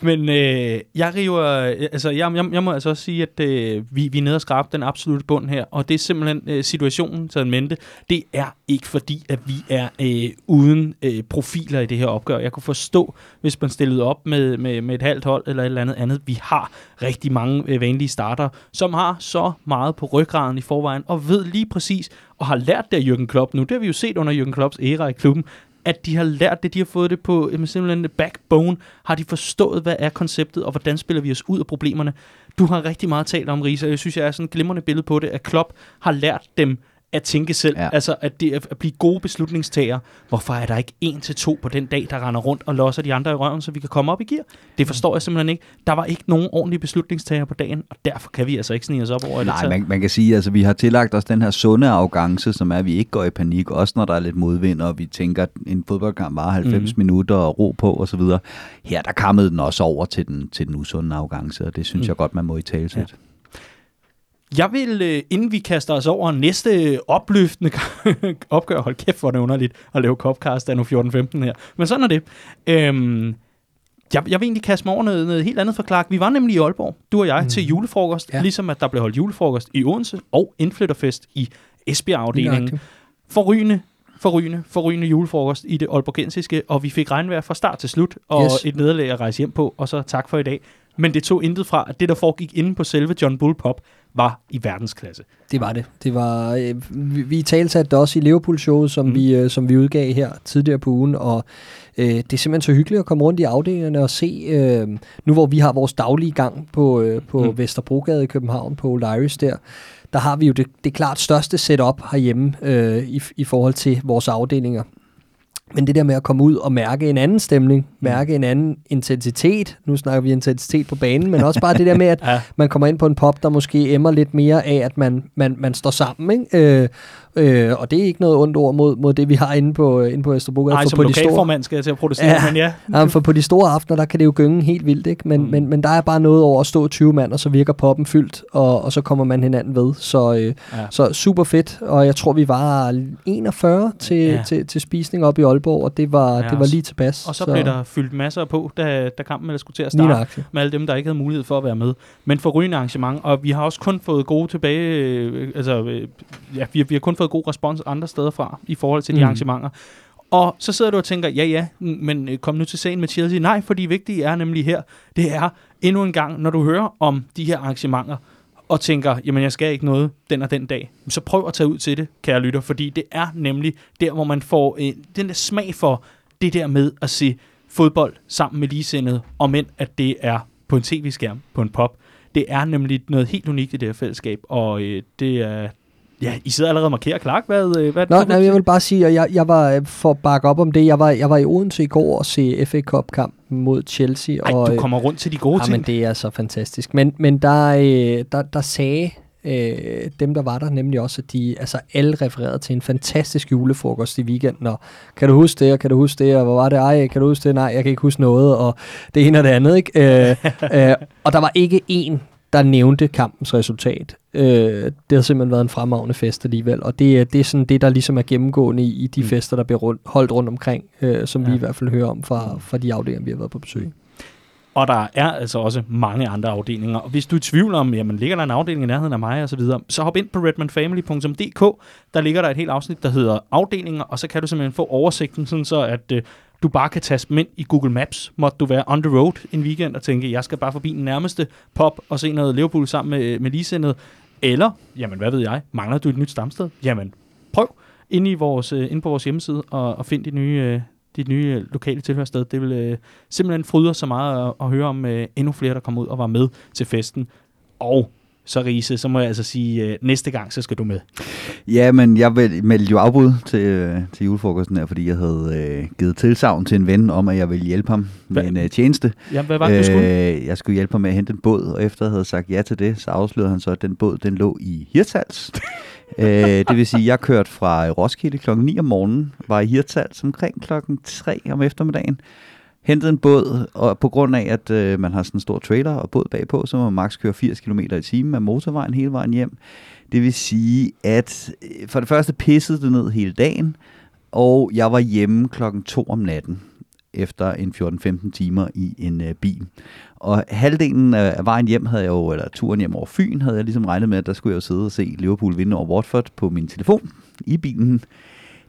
Men øh, jeg river, øh, altså jeg, jeg, jeg må altså også sige, at øh, vi, vi er nede og skrabe den absolutte bund her, og det er simpelthen øh, situationen til mente. Det er ikke fordi, at vi er øh, uden øh, profiler i det her opgør. Jeg kunne forstå, hvis man stillede op med, med, med et halvt hold eller et eller andet andet. Vi har rigtig mange øh, vanlige starter, som har så meget på ryggraden i forvejen, og ved lige præcis, og har lært det af Jürgen Klopp nu. Det har vi jo set under Jürgen Klopps æra i klubben, at de har lært det, de har fået det på jamen, simpelthen backbone, har de forstået, hvad er konceptet, og hvordan spiller vi os ud af problemerne. Du har rigtig meget talt om, Risa, jeg synes, jeg er sådan et glimrende billede på det, at Klopp har lært dem at tænke selv. Ja. Altså at, det, at blive gode beslutningstager. Hvorfor er der ikke en til to på den dag, der render rundt og losser de andre i røven, så vi kan komme op i gear? Det forstår jeg simpelthen ikke. Der var ikke nogen ordentlige beslutningstager på dagen, og derfor kan vi altså ikke snige os op over Nej, man, man kan sige, at altså, vi har tillagt os den her sunde arrogance, som er, at vi ikke går i panik, også når der er lidt modvind, og vi tænker, at en fodboldkamp var 90 mm. minutter og ro på osv. Her der kammede den også over til den, til den usunde arrogance, og det synes mm. jeg godt, man må i tale ja. Jeg vil, øh, inden vi kaster os over næste opløftende opgør, hold kæft, hvor det underligt at lave Copcast af nu 14-15 her, men sådan er det. Øhm, jeg, jeg vil egentlig kaste mig over noget, noget helt andet for Clark. Vi var nemlig i Aalborg, du og jeg, mm. til julefrokost, ja. ligesom at der blev holdt julefrokost i Odense og indflytterfest i Esbjerg-afdelingen. Forrygende, forrygende, forrygende julefrokost i det aalborgensiske, og vi fik regnvejr fra start til slut, og yes. et nederlag at rejse hjem på, og så tak for i dag. Men det tog intet fra, at det, der foregik inde på selve John Bull Pop, var i verdensklasse. Det var det. Det var, øh, vi, vi talte det også i Liverpool-showet, som, mm. vi, øh, som vi udgav her tidligere på ugen, og øh, det er simpelthen så hyggeligt at komme rundt i afdelingerne og se, øh, nu hvor vi har vores daglige gang på, øh, på mm. Vesterbrogade i København, på Old der, der har vi jo det, det klart største setup herhjemme øh, i, i forhold til vores afdelinger. Men det der med at komme ud og mærke en anden stemning, mm. mærke en anden intensitet, nu snakker vi intensitet på banen, men også bare det der med, at ja. man kommer ind på en pop, der måske emmer lidt mere af, at man, man, man står sammen, ikke? Øh, Øh, og det er ikke noget ondt ord mod, mod det, vi har inde på, inde på Østerbro. Nej, som på lokalformand skal jeg til at producere, ja, men ja. ja. for på de store aftener, der kan det jo gynge helt vildt, ikke? Men, mm. men, men der er bare noget over at stå 20 mand, og så virker poppen fyldt, og, og så kommer man hinanden ved. Så, øh, ja. så super fedt, og jeg tror, vi var 41 til, ja. til, til spisning op i Aalborg, og det var, ja, det var lige tilpas. Og så, så blev der fyldt masser på, da, da kampen skulle til at starte, med alle dem, der ikke havde mulighed for at være med. Men for rygende arrangement, og vi har også kun fået gode tilbage, øh, altså, øh, ja, vi, vi har kun fået god respons andre steder fra i forhold til de mm. arrangementer. Og så sidder du og tænker, ja ja, men øh, kom nu til sagen med Chelsea. Nej, for det vigtige er nemlig her, det er endnu en gang, når du hører om de her arrangementer, og tænker, jamen jeg skal ikke noget den og den dag, så prøv at tage ud til det, kære lytter, fordi det er nemlig der, hvor man får øh, den der smag for det der med at se fodbold sammen med ligesindede, og men at det er på en tv-skærm, på en pop. Det er nemlig noget helt unikt i det her fællesskab, og øh, det er... Ja, I sidder allerede og markerer Clark. Hvad, øh, hvad Nå, nej, jeg vil bare sige, at jeg, jeg var, øh, for at bakke op om det, jeg var, jeg var i Odense i går og se FA Cup-kampen mod Chelsea. Ej, og, du øh, kommer rundt til de gode Ja, ting. men det er så fantastisk. Men, men der, øh, der, der sagde øh, dem, der var der, nemlig også, at de altså alle refererede til en fantastisk julefrokost i weekenden, og kan du huske det, og kan du huske det, og hvor var det, ej, kan du huske det, nej, jeg kan ikke huske noget, og det ene og det andet, ikke? Øh, øh, og der var ikke en, der nævnte kampens resultat. Øh, det har simpelthen været en fremragende fest alligevel, og det, er- det er sådan det, der ligesom er gennemgående i, i de Mm. fester, der bliver rundt, holdt rundt omkring, øh, som ja. vi i hvert fald hører om fra, fra de afdelinger, vi har været på besøg. Og der er altså også mange andre afdelinger. Og hvis du er i tvivl om, jamen ligger der en afdeling i nærheden af mig og så videre, så hop ind på redmanfamily.dk. Der ligger der et helt afsnit, der hedder afdelinger, og så kan du simpelthen få oversigten, sådan så at øh, du bare kan taste dem ind i Google Maps. Måtte du være on the road en weekend og tænke, jeg skal bare forbi den nærmeste pop og se noget Liverpool sammen med, med ligesindede. Eller, jamen hvad ved jeg, mangler du et nyt stamsted? Jamen prøv ind, i vores, øh, ind på vores hjemmeside og, og find dit nye, øh, dit nye øh, lokale tilhørssted. Det vil øh, simpelthen fryde os så meget at, at høre om øh, endnu flere, der kommer ud og var med til festen. Og så Riese, så må jeg altså sige, øh, næste gang, så skal du med. Ja, men jeg meldte jo afbud til, øh, til julefrokosten her, fordi jeg havde øh, givet tilsavn til en ven om, at jeg ville hjælpe ham med Hvad- en øh, tjeneste. Ja, hvad var det, du skulle? Øh, jeg skulle hjælpe ham med at hente en båd, og efter jeg havde sagt ja til det, så afslørede han så, at den båd den lå i Hirtshals. øh, det vil sige, at jeg kørte fra Roskilde klokken 9 om morgenen, var i Hirtshals omkring klokken 3 om eftermiddagen, hentet en båd, og på grund af, at øh, man har sådan en stor trailer og båd bagpå, så må man maks køre 80 km i timen af motorvejen hele vejen hjem. Det vil sige, at øh, for det første pissede det ned hele dagen, og jeg var hjemme klokken 2 om natten efter en 14-15 timer i en øh, bil. Og halvdelen af vejen hjem havde jeg jo, eller turen hjem over Fyn, havde jeg ligesom regnet med, at der skulle jeg jo sidde og se Liverpool vinde over Watford på min telefon i bilen.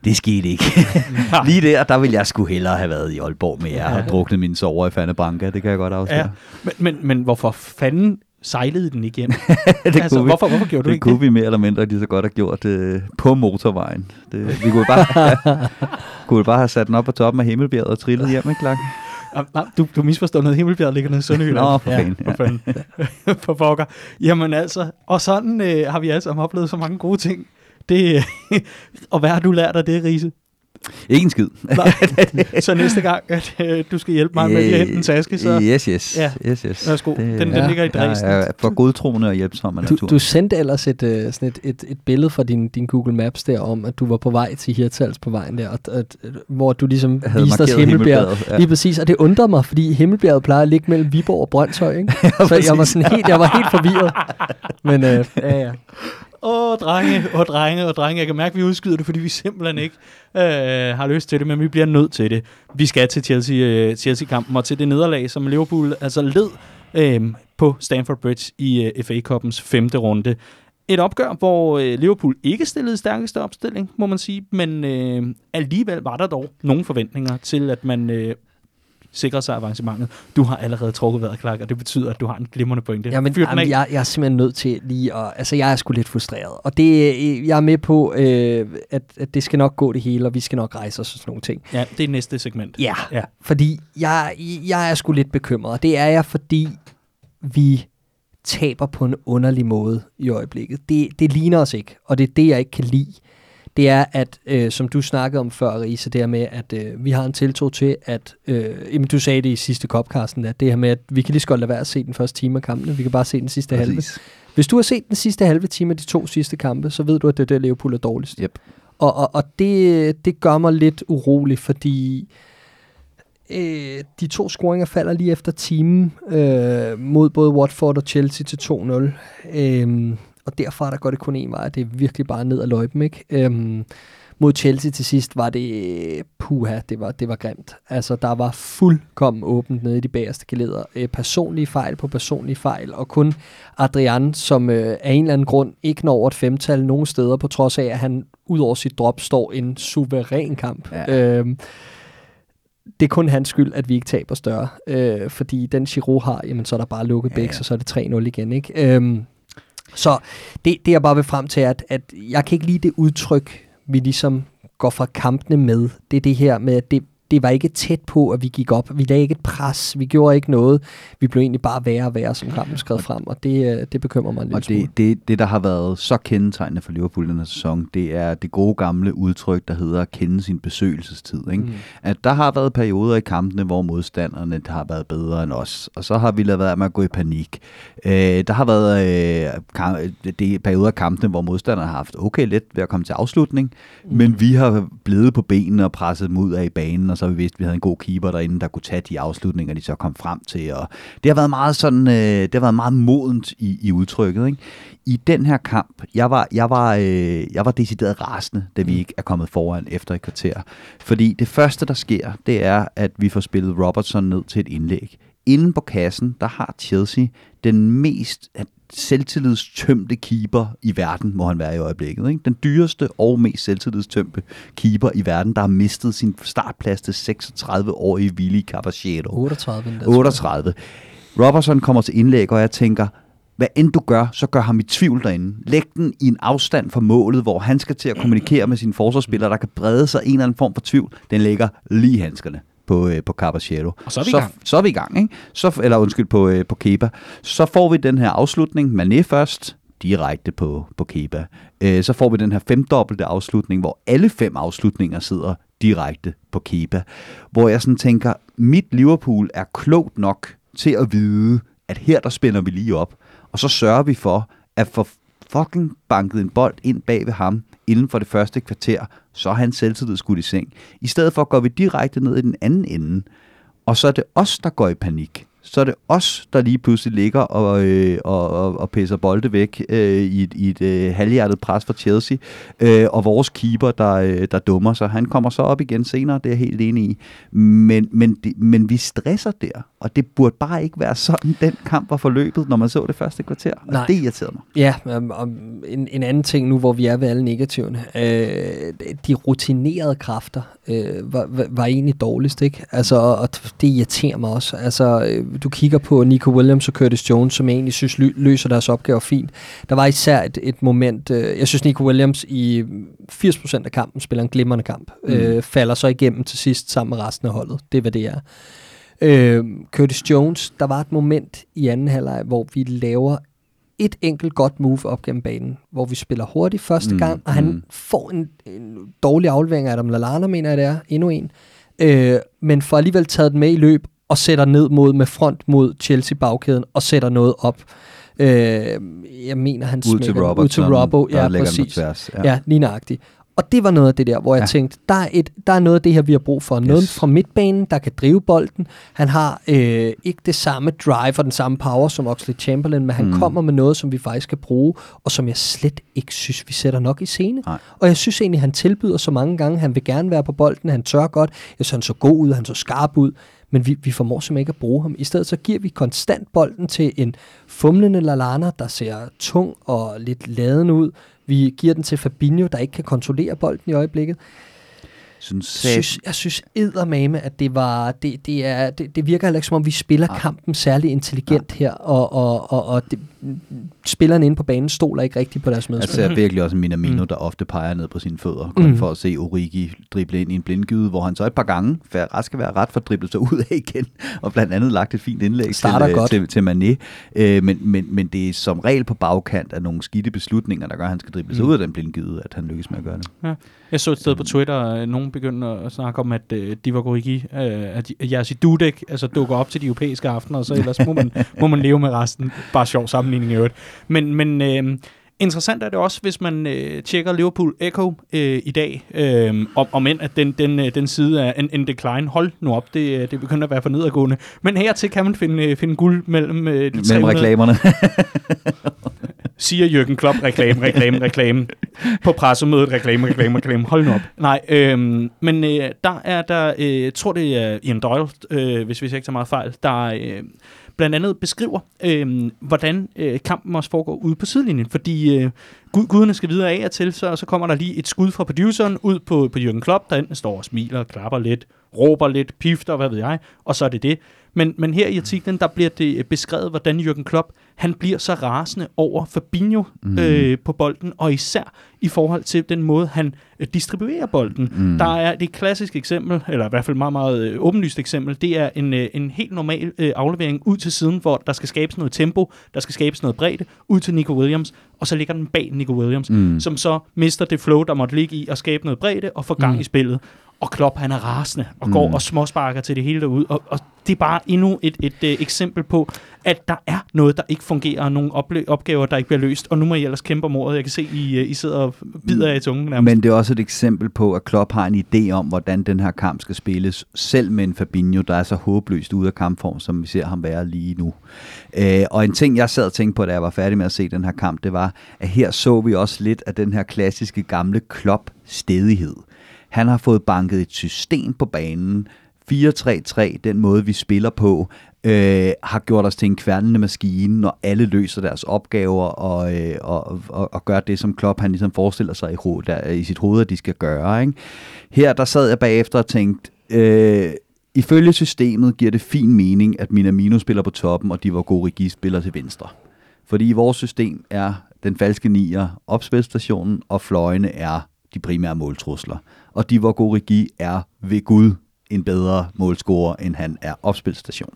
Det skete ikke. Lige der, der ville jeg sgu hellere have været i Aalborg med jer og druknet mine sover i Fane Branca. Det kan jeg godt afsløre. Ja, men, men, men hvorfor fanden sejlede den ikke hjem? det altså, kunne vi. hvorfor, hvorfor gjorde du det ikke kunne det? vi mere eller mindre lige så godt have gjort øh, på motorvejen. Det, vi kunne bare, kunne bare have sat den op på toppen af Himmelbjerget og trillet hjem, ikke Clark? Ah, ah, Du, du misforstår noget. Himmelbjerget ligger nede i Sønderjylland. Nå, for fanden, For fanden. for pokker. Jamen altså, og sådan øh, har vi alle sammen oplevet så mange gode ting. Det, og hvad har du lært af det, Riese? Ikke en skid. Nej. så næste gang, at øh, du skal hjælpe mig med at hente en taske, så Yes, yes. Ja. yes, yes. Værsgo. Den- den Ja. ligger i Dresden. Jeg er for godtroende og hjælpsom af Du, natur. du sendte ellers et, øh, sådan et, et, et billede fra din, din Google Maps der om, at du var på vej til Hirtals på vejen der, og, at, hvor du ligesom Jeg havde viste os Himmelbjerget. Himmelbjerget, ja. Lige præcis, og det undrede mig, fordi Himmelbjerget plejer at ligge mellem Viborg og Brøndshøj, ikke? Så jeg var sådan helt, jeg var helt forvirret. Men øh, ja, ja. Åh, drenge, åh, drenge, åh, drenge. Jeg kan mærke, at vi udskyder det, fordi vi simpelthen ikke øh, har lyst til det, men vi bliver nødt til det. Vi skal til Chelsea, øh, Chelsea-kampen og til det nederlag, som Liverpool altså led øh, på Stamford Bridge i øh, FA Cup'ens femte runde. Et opgør, hvor øh, Liverpool ikke stillede stærkeste opstilling, må man sige, men øh, alligevel var der dog nogle forventninger til, at man øh, sikrede sig avancementet. Du har allerede trukket vejret, Clark, og det betyder, at du har en glimrende pointe. Ja, men, jamen, jeg, jeg er simpelthen nødt til lige at... Altså, jeg er sgu lidt frustreret. Og det, øh, jeg er med på, øh, at, at det skal nok gå det hele, og vi skal nok rejse os og sådan nogle ting. Ja, det er næste segment. Ja, Ja. fordi jeg, jeg er sgu lidt bekymret. Det er jeg, fordi vi taber på en underlig måde i øjeblikket. Det, det ligner os ikke, og det er det, jeg ikke kan lide. Det er, at øh, som du snakkede om før, Riese, det her med, at øh, vi har en tiltro til, at, øh, jamen, du sagde det i sidste kopkasten, at det her med, at vi kan lige så godt lade være at se den første time af kampene, vi kan bare se den sidste halve. Præcis. Hvis du har set den sidste halve time af de to sidste kampe, så ved du, at det er der, Liverpool er dårligst. Yep. Og, og, og det, det gør mig lidt urolig, fordi øh, de to scoringer falder lige efter timen øh, mod både Watford og Chelsea til 2-0. Øh, og derfra der går det kun en vej, det er virkelig bare ned ad løjpen. Ikke? Øh, mod Chelsea til sidst var det, puha, det var, det var grimt. Altså, der var fuldkommen åbent nede i de bagerste geleder. Øh, personlige fejl på personlige fejl, og kun Adrian, som øh, af en eller anden grund ikke når over et femtal nogen steder, på trods af, at han ud over sit drop står en suveræn kamp. Ja. Øhm, det er kun hans skyld, at vi ikke taber større. Øh, fordi den Giroud har, jamen så er der bare lukket ja, ja. og så er det 3-0 igen. Ikke? Øhm, så det, det jeg bare vil frem til, at, at jeg kan ikke lide det udtryk, vi ligesom går fra kampene med. Det er det her med, at det, det var ikke tæt på, at vi gik op. Vi lagde ikke et pres. Vi gjorde ikke noget. Vi blev egentlig bare værre og værre, som kampen skred frem, og det, øh, det bekymrer mig lidt. Og det, det, det, der har været så kendetegnende for Liverpool den her sæson, det er det gode gamle udtryk, der hedder at kende sin besøgelsestid. Ikke? Mm. At der har været perioder i kampene, hvor modstanderne har været bedre end os, og så har vi lavet være med at gå i panik. Øh, der har været øh, det perioder af kampene, hvor modstanderne har haft okay let ved at komme til afslutning, mm. men vi har blevet på benene og presset dem ud af i banen, og så har vi vidst, at vi havde en god keeper derinde, der kunne tage de afslutninger, de så kom frem til. Og det har været meget sådan, øh, det har været meget modent i, i udtrykket. Ikke? I den her kamp, jeg var, jeg var, øh, jeg var decideret rasende, da vi mm. ikke er kommet foran efter et kvarter. Fordi det første, der sker, det er, at vi får spillet Robertson ned til et indlæg. Inden på kassen, der har Chelsea den mest selvtillidstømte keeper i verden, må han være i øjeblikket. Ikke? Den dyreste og mest selvtillidstømte keeper i verden, der har mistet sin startplads til 36-årige Willy Caballero. 38. 38. Robertson kommer til indlæg, og jeg tænker, hvad end du gør, så gør ham i tvivl derinde. Læg den i en afstand fra målet, hvor han skal til at kommunikere med sine forsvarsspillere, der kan brede sig en eller anden form for tvivl. Den ligger lige i handskerne på, øh, på Caballero. Og så er vi så, i gang. Så er vi i gang, ikke? Så, eller undskyld, på, øh, på Kepa. Så får vi den her afslutning. Mané først, direkte på, på Kepa. Øh, så får vi den her femdobbelte afslutning, hvor alle fem afslutninger sidder direkte på Kepa. Hvor jeg sådan tænker, mit Liverpool er klogt nok til at vide, at her der spænder vi lige op. Og så sørger vi for at få fucking banket en bold ind bag ved ham inden for det første kvarter, så er han selvtillid skudt i seng. I stedet for går vi direkte ned i den anden ende, og så er det os, der går i panik så er det os, der lige pludselig ligger og, øh, og, og, og pisser bolde væk øh, i et, i et øh, halvhjertet pres for Chelsea, øh, og vores keeper, der, øh, der dummer sig. Han kommer så op igen senere, det er jeg helt enig i. Men, men, de, men vi stresser der, og det burde bare ikke være sådan, den kamp var forløbet, når man så det første kvarter, og Nej. det irriterede mig. Ja, um, um, en, en anden ting nu, hvor vi er ved alle negativerne. Øh, de rutinerede kræfter øh, var, var, var egentlig dårligst, ikke? Altså, og det irriterer mig også. Altså, øh, du kigger på Nico Williams og Curtis Jones, som jeg egentlig synes løser deres opgaver fint. Der var især et, et moment, øh, jeg synes Nico Williams i 80% af kampen spiller en glimrende kamp. Mm. Øh, falder så igennem til sidst sammen med resten af holdet. Det er, hvad det er. Øh, Curtis Jones, der var et moment i anden halvleg, hvor vi laver et enkelt godt move op gennem banen, hvor vi spiller hurtigt første mm, gang, og han mm. får en, en dårlig aflevering af Adam Lallana, mener jeg det er, endnu en. Øh, men får alligevel taget den med i løb, og sætter ned mod med front mod Chelsea bagkæden og sætter noget op. Øh, jeg mener, han ud til Robert, ud til Robbo, ja, præcis. Tværs, ja. ja, lige nøjagtigt. Og det var noget af det der, hvor jeg ja. tænkte, der er, et, der er noget af det her, vi har brug for. Yes. Noget fra midtbanen, der kan drive bolden. Han har øh, ikke det samme drive og den samme power som Oxley Chamberlain, men han mm. kommer med noget, som vi faktisk kan bruge, og som jeg slet ikke synes, vi sætter nok i scene. Nej. Og jeg synes egentlig, han tilbyder så mange gange. Han vil gerne være på bolden, han tør godt. Jeg synes, han så god ud, han så skarp ud men vi, vi formår simpelthen ikke at bruge ham. I stedet så giver vi konstant bolden til en fumlende Lalana, der ser tung og lidt laden ud. Vi giver den til Fabinho, der ikke kan kontrollere bolden i øjeblikket synes, jeg synes, jeg synes eddermame, at det var, det, det, er, det, det virker heller ikke som om, vi spiller ja. kampen særlig intelligent ja. her, og, og, og, og det, spillerne inde på banen stoler ikke rigtigt på deres medspillere. Jeg ser virkelig også en Minamino, mm. der ofte peger ned på sine fødder, kun mm. for at se Origi drible ind i en blindgyde, hvor han så et par gange, for ret skal være ret, for at drible sig ud af igen, og blandt andet lagt et fint indlæg til, øh, godt. til, til Mané. Øh, men, men, men det er som regel på bagkant af nogle skidte beslutninger, der gør, at han skal drible sig mm. ud af den blindgyde, at han lykkes med at gøre det. Ja. Jeg så et sted på Twitter, at nogen begyndte at snakke om, at uh, Divock Origi, uh, at Jerzy Dudek altså, dukker op til de europæiske aftener, og så ellers må man, må man leve med resten. Bare sjov sammenligning i øvrigt. Men, men uh, interessant er det også, hvis man uh, tjekker Liverpool Echo uh, i dag, uh, om, om end at den, den, uh, den side er en, en decline. Hold nu op, det, det begynder at være for nedadgående. Men hertil kan man finde, uh, finde guld mellem uh, de Mellem reklamerne. siger Jürgen Klopp, reklame, reklame, reklame. På pressemødet, reklame, reklame, reklame. Hold nu op. Nej, øhm, men øh, der er der, øh, tror det er Ian Doyle, øh, hvis vi ikke tager meget fejl, der øh, blandt andet beskriver, øh, hvordan øh, kampen også foregår ude på sidelinjen. Fordi øh, gud, guderne skal videre af og til, så, så kommer der lige et skud fra produceren ud på, på Jürgen Klopp, der enten står og smiler, klapper lidt, råber lidt, pifter, hvad ved jeg, og så er det det. Men, men her i artiklen, der bliver det øh, beskrevet, hvordan Jürgen Klopp, han bliver så rasende over Fabinho mm. øh, på bolden, og især i forhold til den måde, han øh, distribuerer bolden. Mm. Der er det klassiske eksempel, eller i hvert fald meget, meget øh, åbenlyst eksempel, det er en, øh, en helt normal øh, aflevering ud til siden, hvor der skal skabes noget tempo, der skal skabes noget bredde, ud til Nico Williams, og så ligger den bag Nico Williams, mm. som så mister det flow, der måtte ligge i at skabe noget bredde og få gang mm. i spillet. Og Klopp, han er rasende og mm. går og småsparker til det hele derude. Og, og det er bare endnu et, et, et eksempel på, at der er noget, der ikke fungerer, og nogle opgaver, der ikke bliver løst. Og nu må I ellers kæmpe om ordet. Jeg kan se, I, I sidder og bider af i tungen nærmest. Men det er også et eksempel på, at Klopp har en idé om, hvordan den her kamp skal spilles, selv med en Fabinho, der er så håbløst ude af kampform, som vi ser ham være lige nu. Øh, og en ting, jeg sad og tænkte på, da jeg var færdig med at se den her kamp, det var, at her så vi også lidt af den her klassiske gamle Klopp-stedighed. Han har fået banket et system på banen, 4-3-3, den måde vi spiller på, øh, har gjort os til en kværnende maskine, når alle løser deres opgaver og, øh, og, og, og gør det, som Klopp han ligesom forestiller sig i, ho- der, i sit hoved, at de skal gøre. Ikke? Her der sad jeg bagefter og tænkte, øh, ifølge systemet giver det fin mening, at Minamino spiller på toppen, og de var gode spiller til venstre. Fordi i vores system er den falske nier opspilstationen, og fløjene er de primære måltrusler. Og de, hvor Gorigi er ved Gud en bedre målscorer, end han er opspilstation.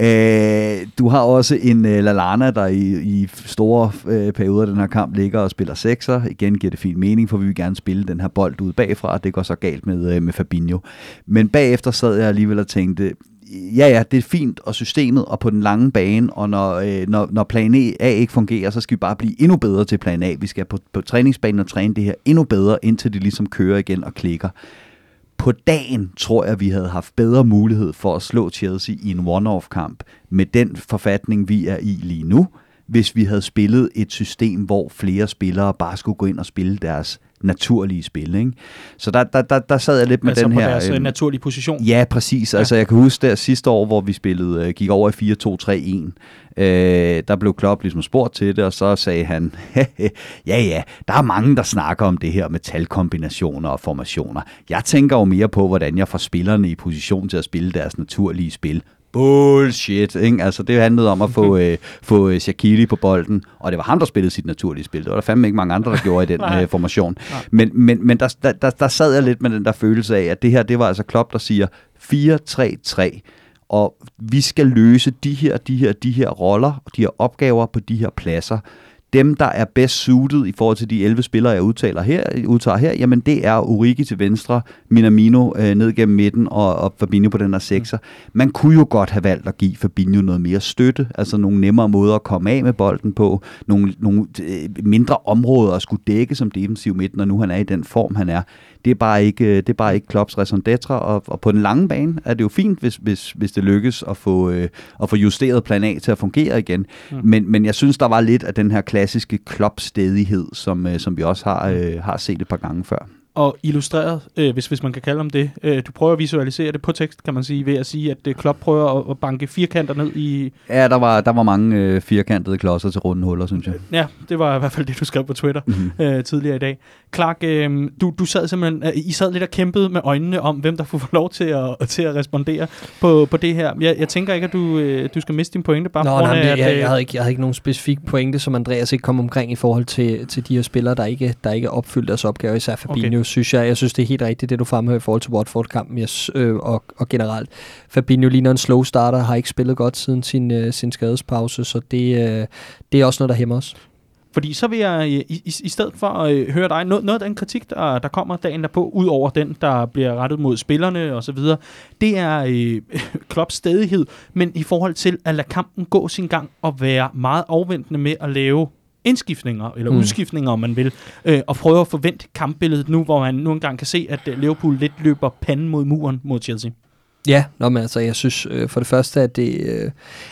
Øh, du har også en øh, Lalana, der i, i store øh, perioder af den her kamp ligger og spiller sekser. Igen giver det fin mening, for vi vil gerne spille den her bold ud bagfra, det går så galt med, øh, med Fabinho. Men bagefter sad jeg alligevel og tænkte, ja, ja, det er fint, og systemet, og på den lange bane, og når, øh, når, når plan e, A ikke fungerer, så skal vi bare blive endnu bedre til plan A. Vi skal på, på træningsbanen og træne det her endnu bedre, indtil det ligesom kører igen og klikker. På dagen tror jeg, vi havde haft bedre mulighed for at slå Chelsea i en one-off-kamp med den forfatning, vi er i lige nu, hvis vi havde spillet et system, hvor flere spillere bare skulle gå ind og spille deres naturlige spil. Ikke? Så der, der, der, der sad jeg lidt med altså den på her... deres øh, øhm, naturlige position. Ja, præcis. Ja. Altså, jeg kan huske der sidste år, hvor vi spillede, øh, gik over i 4-2-3-1. Øh, der blev Klopp ligesom spurgt til det, og så sagde han, ja ja, der er mange, der snakker om det her med talkombinationer og formationer. Jeg tænker jo mere på, hvordan jeg får spillerne i position til at spille deres naturlige spil bullshit. Ikke? Altså, det handlede om at få, øh, få øh, Shaqiri på bolden, og det var ham, der spillede sit naturlige spil. Det var der fandme ikke mange andre, der gjorde i den øh, formation. Men, men, men der, der, der, sad jeg lidt med den der følelse af, at det her, det var altså Klopp, der siger 4-3-3, og vi skal løse de her, de her, de her roller, de her opgaver på de her pladser dem, der er bedst suited i forhold til de 11 spillere, jeg udtaler her, udtager her, jamen det er Origi til venstre, Minamino øh, ned gennem midten og, og Fabinho på den her sekser. Man kunne jo godt have valgt at give Fabinho noget mere støtte, altså nogle nemmere måder at komme af med bolden på, nogle, nogle øh, mindre områder at skulle dække som defensiv midt, når nu han er i den form, han er. Det er bare ikke, øh, det er bare ikke Klopps raison d'etre, og, og på den lange bane er det jo fint, hvis, hvis, hvis det lykkes at få, øh, at få justeret plan A til at fungere igen. Mm. Men, men jeg synes, der var lidt af den her klassiske Klopp-stedighed, som, øh, som vi også har, øh, har set et par gange før og illustreret, øh, hvis, hvis man kan kalde om det. Øh, du prøver at visualisere det på tekst, kan man sige, ved at sige, at øh, Klopp prøver at, at banke firkanter ned i... Ja, der var, der var mange øh, firkantede klodser til runde huller, synes jeg. Ja, det var i hvert fald det, du skrev på Twitter mm-hmm. øh, tidligere i dag. Clark, øh, du, du sad simpelthen, øh, I sad lidt og kæmpede med øjnene om, hvem der får lov til at, til at respondere på, på det her. Jeg, jeg tænker ikke, at du, øh, du skal miste din pointe, bare Nå, på grund nej, af, at, jeg, øh, jeg, havde ikke, jeg havde ikke nogen specifik pointe, som Andreas ikke kom omkring i forhold til, til de her spillere, der ikke, der ikke opfyldt deres opgave, især Fabinho, okay synes jeg. Jeg synes, det er helt rigtigt, det du fremhæver i forhold til Watford-kampen yes, øh, og, og generelt. Fabinho ligner en slow starter, har ikke spillet godt siden sin, øh, sin skadespause, så det, øh, det er også noget, der hæmmer os. Fordi så vil jeg øh, i, i, i stedet for at øh, høre dig, noget, noget af den kritik, der, der kommer dagen derpå, ud over den, der bliver rettet mod spillerne og så videre, det er øh, Klopps stedighed, men i forhold til at lade kampen gå sin gang og være meget afventende med at lave indskiftninger, eller mm. udskiftninger, om man vil, øh, og prøve at forvente kampbilledet nu, hvor man nu engang kan se, at øh, Liverpool lidt løber panden mod muren mod Chelsea. Ja, nå, men altså, jeg synes øh, for det første, at det, øh,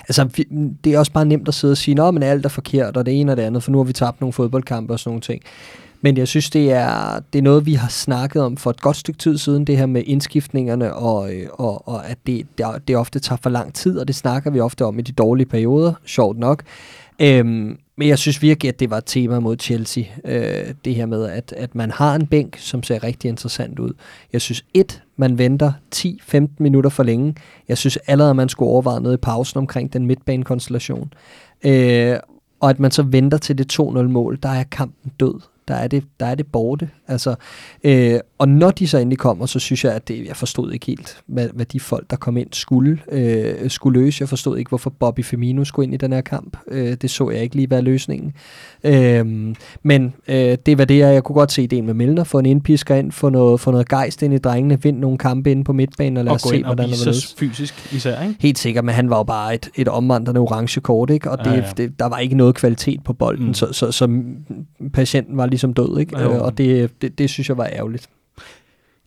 altså, vi, det er også bare nemt at sidde og sige, men alt er forkert, og det ene og det andet, for nu har vi tabt nogle fodboldkampe og sådan nogle ting. Men jeg synes, det er, det er noget, vi har snakket om for et godt stykke tid siden, det her med indskiftningerne, og, øh, og, og at det, det, det ofte tager for lang tid, og det snakker vi ofte om i de dårlige perioder, sjovt nok. Øhm, men jeg synes virkelig, at det var et tema mod Chelsea. Øh, det her med, at, at man har en bænk, som ser rigtig interessant ud. Jeg synes, et, man venter 10-15 minutter for længe. Jeg synes allerede, at man skulle overveje noget i pausen omkring den midtbanekonstellation. Øh, og at man så venter til det 2-0-mål, der er kampen død der er det, der er det borte. Altså, øh, og når de så endelig kommer, så synes jeg, at det, jeg forstod ikke helt, hvad, hvad de folk, der kom ind, skulle, øh, skulle løse. Jeg forstod ikke, hvorfor Bobby Firmino skulle ind i den her kamp. Øh, det så jeg ikke lige være løsningen. Øh, men øh, det var det, jeg, jeg kunne godt se ideen med Milner. Få en indpisker ind, få noget, få noget gejst ind i drengene, vind nogle kampe ind på midtbanen, og lad os se, hvordan det var fysisk især, ikke? Helt sikkert, men han var jo bare et, et omvandrende orange kort, ikke? og det, ja, ja. Det, der var ikke noget kvalitet på bolden, mm. så, så, så patienten var ligesom død, ikke? Ja, øh, og det, det, det synes jeg var ærgerligt.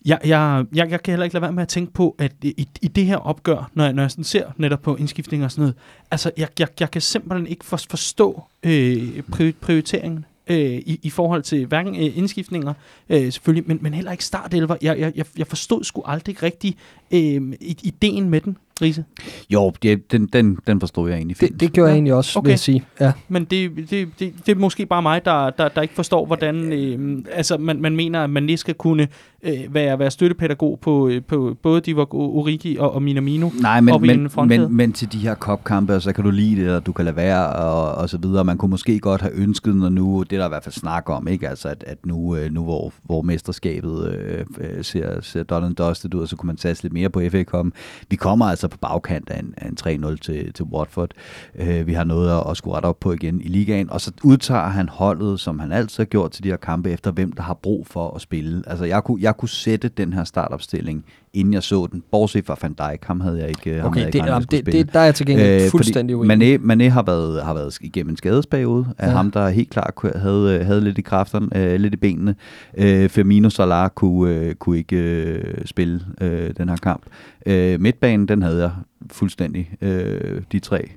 Jeg, jeg, jeg, jeg kan heller ikke lade være med at tænke på, at i, i det her opgør, når jeg, når jeg sådan ser netop på indskiftning og sådan noget, altså jeg, jeg, jeg kan simpelthen ikke for, forstå øh, prioriteringen øh, i, i forhold til hverken øh, indskiftninger, øh, selvfølgelig, men, men heller ikke startelver. Jeg, jeg, jeg forstod sgu aldrig rigtig øh, ideen med den. Riese? Jo, det, den, den, den forstod jeg egentlig fint. Det, det gjorde jeg egentlig også, okay. vil jeg sige. Ja. Men det, det, det, det er måske bare mig, der, der, der ikke forstår, hvordan øh, altså man, man mener, at man lige skal kunne øh, være, være støttepædagog på, øh, på både Divock Origi og, og Minamino. Nej, men, men, men, men til de her kopkampe, så kan du lide det, og du kan lade være, og, og så videre. Man kunne måske godt have ønsket, når nu, det der i hvert fald snak om, ikke? Altså, at, at nu, øh, nu hvor, hvor mesterskabet øh ser, ser done and dusted ud, så kunne man satse lidt mere på FA Cup. Vi kommer altså på bagkant af en, af en 3-0 til, til Watford. Øh, vi har noget at, at skulle rette op på igen i ligaen, og så udtager han holdet, som han altid har gjort til de her kampe, efter hvem der har brug for at spille. Altså, jeg kunne, jeg kunne sætte den her startopstilling inden jeg så den. Bortset fra Van Dijk, ham havde jeg ikke, ham okay, havde det, ikke regnet, det, det, der er jeg til gengæld øh, fuldstændig uenig. Mané, Mané har været, har været igennem en skadesperiode af ja. ham, der helt klart havde, havde lidt i kræfterne, øh, lidt i benene. Øh, Firmino Salah kunne, øh, kunne ikke øh, spille øh, den her kamp. Øh, midtbanen, den havde jeg fuldstændig, øh, de tre.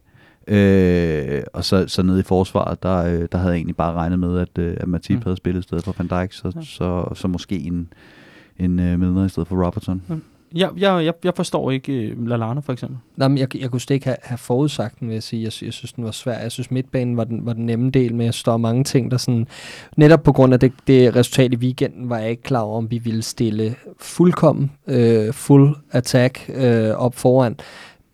Øh, og så, så nede i forsvaret, der, øh, der havde jeg egentlig bare regnet med, at, øh, at Matip mm. havde spillet i stedet for Van Dijk, så, ja. så, så, så måske en, en øh, Milner i stedet for Robertson. Mm. Jeg, jeg, jeg, jeg forstår ikke uh, Lallana for eksempel. Nej, men jeg, jeg kunne slet ikke have, have forudsagt den, vil jeg sige. Jeg, jeg synes, den var svær. Jeg synes, midtbanen var den, var den nemme del, men jeg står mange ting, der sådan... Netop på grund af det, det resultat i weekenden, var jeg ikke klar over, om vi ville stille fuldkommen, øh, full attack øh, op foran.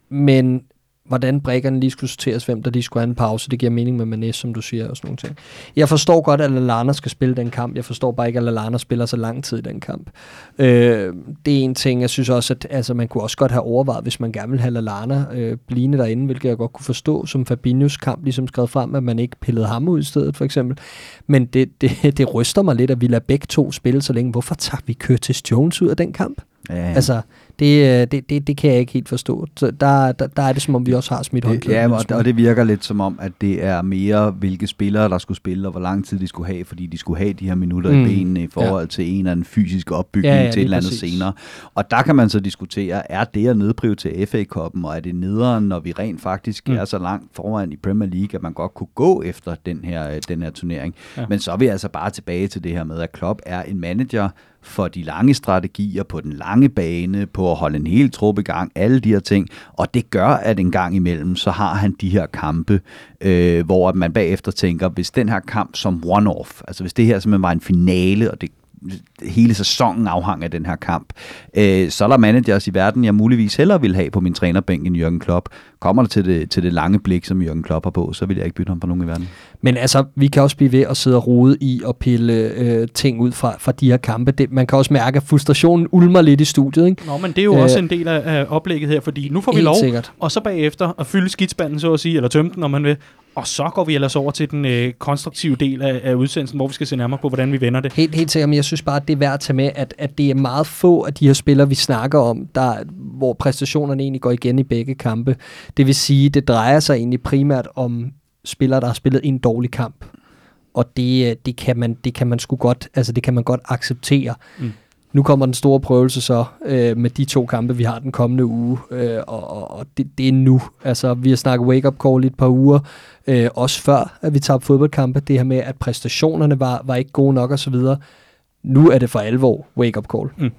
Men hvordan brækkerne lige skulle sorteres, hvem der lige skulle have en pause. Det giver mening med Manes, som du siger, og sådan nogle ting. Jeg forstår godt, at Lallana skal spille den kamp. Jeg forstår bare ikke, at Lallana spiller så lang tid i den kamp. Øh, det er en ting, jeg synes også, at altså, man kunne også godt have overvejet, hvis man gerne vil have Lallana øh, blinde derinde, hvilket jeg godt kunne forstå, som Fabinhos kamp ligesom skrevet frem, at man ikke pillede ham ud i stedet, for eksempel. Men det, det, det ryster mig lidt, at vi lader begge to spille så længe. Hvorfor tager vi Curtis Jones ud af den kamp? Ja, ja. Altså, det, øh, det, det, det kan jeg ikke helt forstå. Så der, der, der er det som om, vi også har smidt håndklæde. Ja, og, og det virker lidt som om, at det er mere, hvilke spillere, der skulle spille, og hvor lang tid de skulle have, fordi de skulle have de her minutter mm. i benene i forhold ja. til en eller anden fysisk opbygning ja, ja, til et eller andet præcis. senere. Og der kan man så diskutere, er det at nedprioritere FA-koppen, og er det nederen, når vi rent faktisk mm. er så langt foran i Premier League, at man godt kunne gå efter den her, den her turnering. Ja. Men så er vi altså bare tilbage til det her med, at Klopp er en manager, for de lange strategier, på den lange bane, på at holde en hel truppe i gang, alle de her ting. Og det gør, at en gang imellem, så har han de her kampe, øh, hvor man bagefter tænker, hvis den her kamp som one-off, altså hvis det her simpelthen var en finale, og det hele sæsonen afhang af den her kamp. Øh, så er der managers i verden, jeg muligvis hellere vil have på min trænerbænk end Jørgen Klopp. Kommer det til det, til det lange blik, som Jørgen Klopp har på, så vil jeg ikke bytte ham på nogen i verden. Men altså, vi kan også blive ved at sidde og rode i og pille øh, ting ud fra, fra de her kampe. Det, man kan også mærke, at frustrationen ulmer lidt i studiet. Ikke? Nå, men det er jo øh, også en del af, af oplægget her, fordi nu får vi lov, sikkert. og så bagefter at fylde skidspanden, så at sige, eller tømme den, om man vil, og så går vi ellers over til den øh, konstruktive del af, af udsendelsen, hvor vi skal se nærmere på, hvordan vi vender det. Helt, helt sikkert, men jeg synes bare, at det er værd at tage med, at, at det er meget få af de her spillere, vi snakker om, der, hvor præstationerne egentlig går igen i begge kampe. Det vil sige, det drejer sig egentlig primært om spillere, der har spillet en dårlig kamp. Og det, det, kan man, det kan man sgu godt, altså det kan man godt acceptere. Mm nu kommer den store prøvelse så øh, med de to kampe, vi har den kommende uge, øh, og, og, og det, det er nu. Altså, vi har snakket wake-up call i et par uger, øh, også før, at vi tabte fodboldkampe. Det her med, at præstationerne var, var ikke gode nok osv. Nu er det for alvor wake-up call. Mm.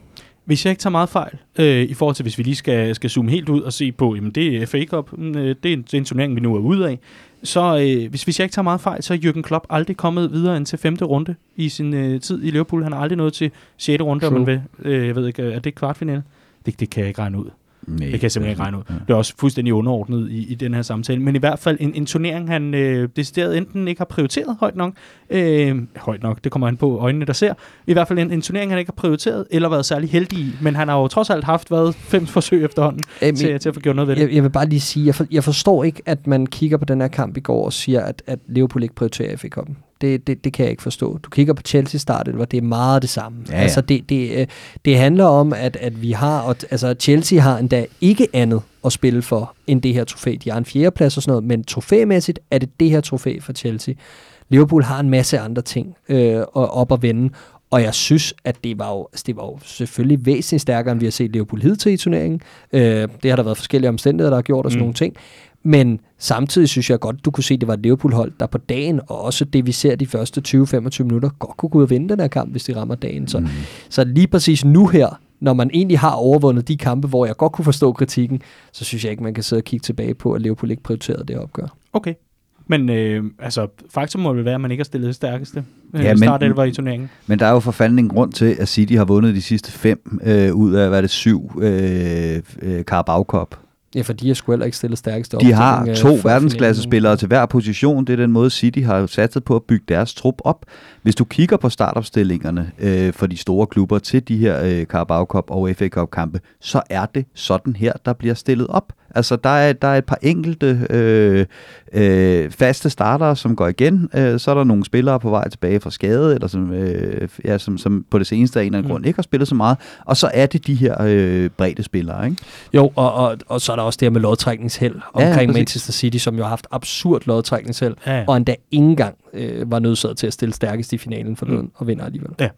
Hvis jeg ikke tager meget fejl, øh, i forhold til hvis vi lige skal, skal zoome helt ud og se på, jamen det er FA Cup, mm, øh, det, er en, det er en turnering, vi nu er ude af, så øh, hvis, hvis jeg ikke tager meget fejl, så er Jürgen Klopp aldrig kommet videre end til femte runde i sin øh, tid i Liverpool. Han har aldrig nået til sjette runde, om man vil. Øh, jeg ved ikke, er det kvartfinale? Det, det kan jeg ikke regne ud. Nej, det kan jeg simpelthen ikke regne ud. Ja. Det er også fuldstændig underordnet i, i den her samtale. Men i hvert fald en, en turnering, han øh, decideret enten ikke har prioriteret højt nok, øh, højt nok, det kommer han på øjnene, der ser, i hvert fald en, en turnering, han ikke har prioriteret, eller været særlig heldig i. Men han har jo trods alt haft været fem forsøg efterhånden Æm, til, til at få gjort noget ved det. Jeg, jeg vil bare lige sige, jeg, for, jeg forstår ikke, at man kigger på den her kamp i går og siger, at, at Liverpool ikke prioriterer FA Cup'en. Det, det, det kan jeg ikke forstå. Du kigger på Chelsea startet, hvor det er meget det samme. Ja, ja. Altså det, det, øh, det handler om, at, at vi har, og, altså Chelsea har endda ikke andet at spille for, end det her trofæ. De har en fjerdeplads og sådan noget, men trofæmæssigt er det det her trofæ for Chelsea. Liverpool har en masse andre ting øh, op at vende, og jeg synes, at det var jo, altså det var jo selvfølgelig væsentligt stærkere, end vi har set Liverpool hidtil i turneringen. Øh, det har der været forskellige omstændigheder, der har gjort og sådan mm. nogle ting. Men samtidig synes jeg godt, du kunne se, at det var et Liverpool-hold, der på dagen, og også det, vi ser de første 20-25 minutter, godt kunne gå ud og vinde den her kamp, hvis de rammer dagen. Så, mm. så lige præcis nu her, når man egentlig har overvundet de kampe, hvor jeg godt kunne forstå kritikken, så synes jeg ikke, man kan sidde og kigge tilbage på, at Liverpool ikke prioriterede det opgør. Okay. Men øh, altså, faktum må vel være, at man ikke har stillet det stærkeste øh, ja, startelver i turneringen. Men der er jo for fanden en grund til, at City har vundet de sidste fem øh, ud af, hvad er det, syv øh, øh, Carabao Cup. Ja, for de har sgu heller ikke stillet stærkeste De har øh, to verdensklassespillere til hver position. Det er den måde, City har satset på at bygge deres trup op. Hvis du kigger på startopstillingerne øh, for de store klubber til de her øh, Carabao Cup og FA Cup kampe, så er det sådan her, der bliver stillet op. Altså, der er, der er et par enkelte øh, øh, faste starter, som går igen. Øh, så er der nogle spillere på vej tilbage fra skade, eller som, øh, ja, som, som på det seneste af en eller anden mm. grund ikke har spillet så meget. Og så er det de her øh, brede spillere, ikke? Jo, og, og, og så er der også det her med lodtrækningsheld omkring ja, Manchester City, som jo har haft absurd lodtrækningsheld, ja. og endda ingen engang øh, var nødsaget til at stille stærkest i finalen for mm. og vinder alligevel. Ja.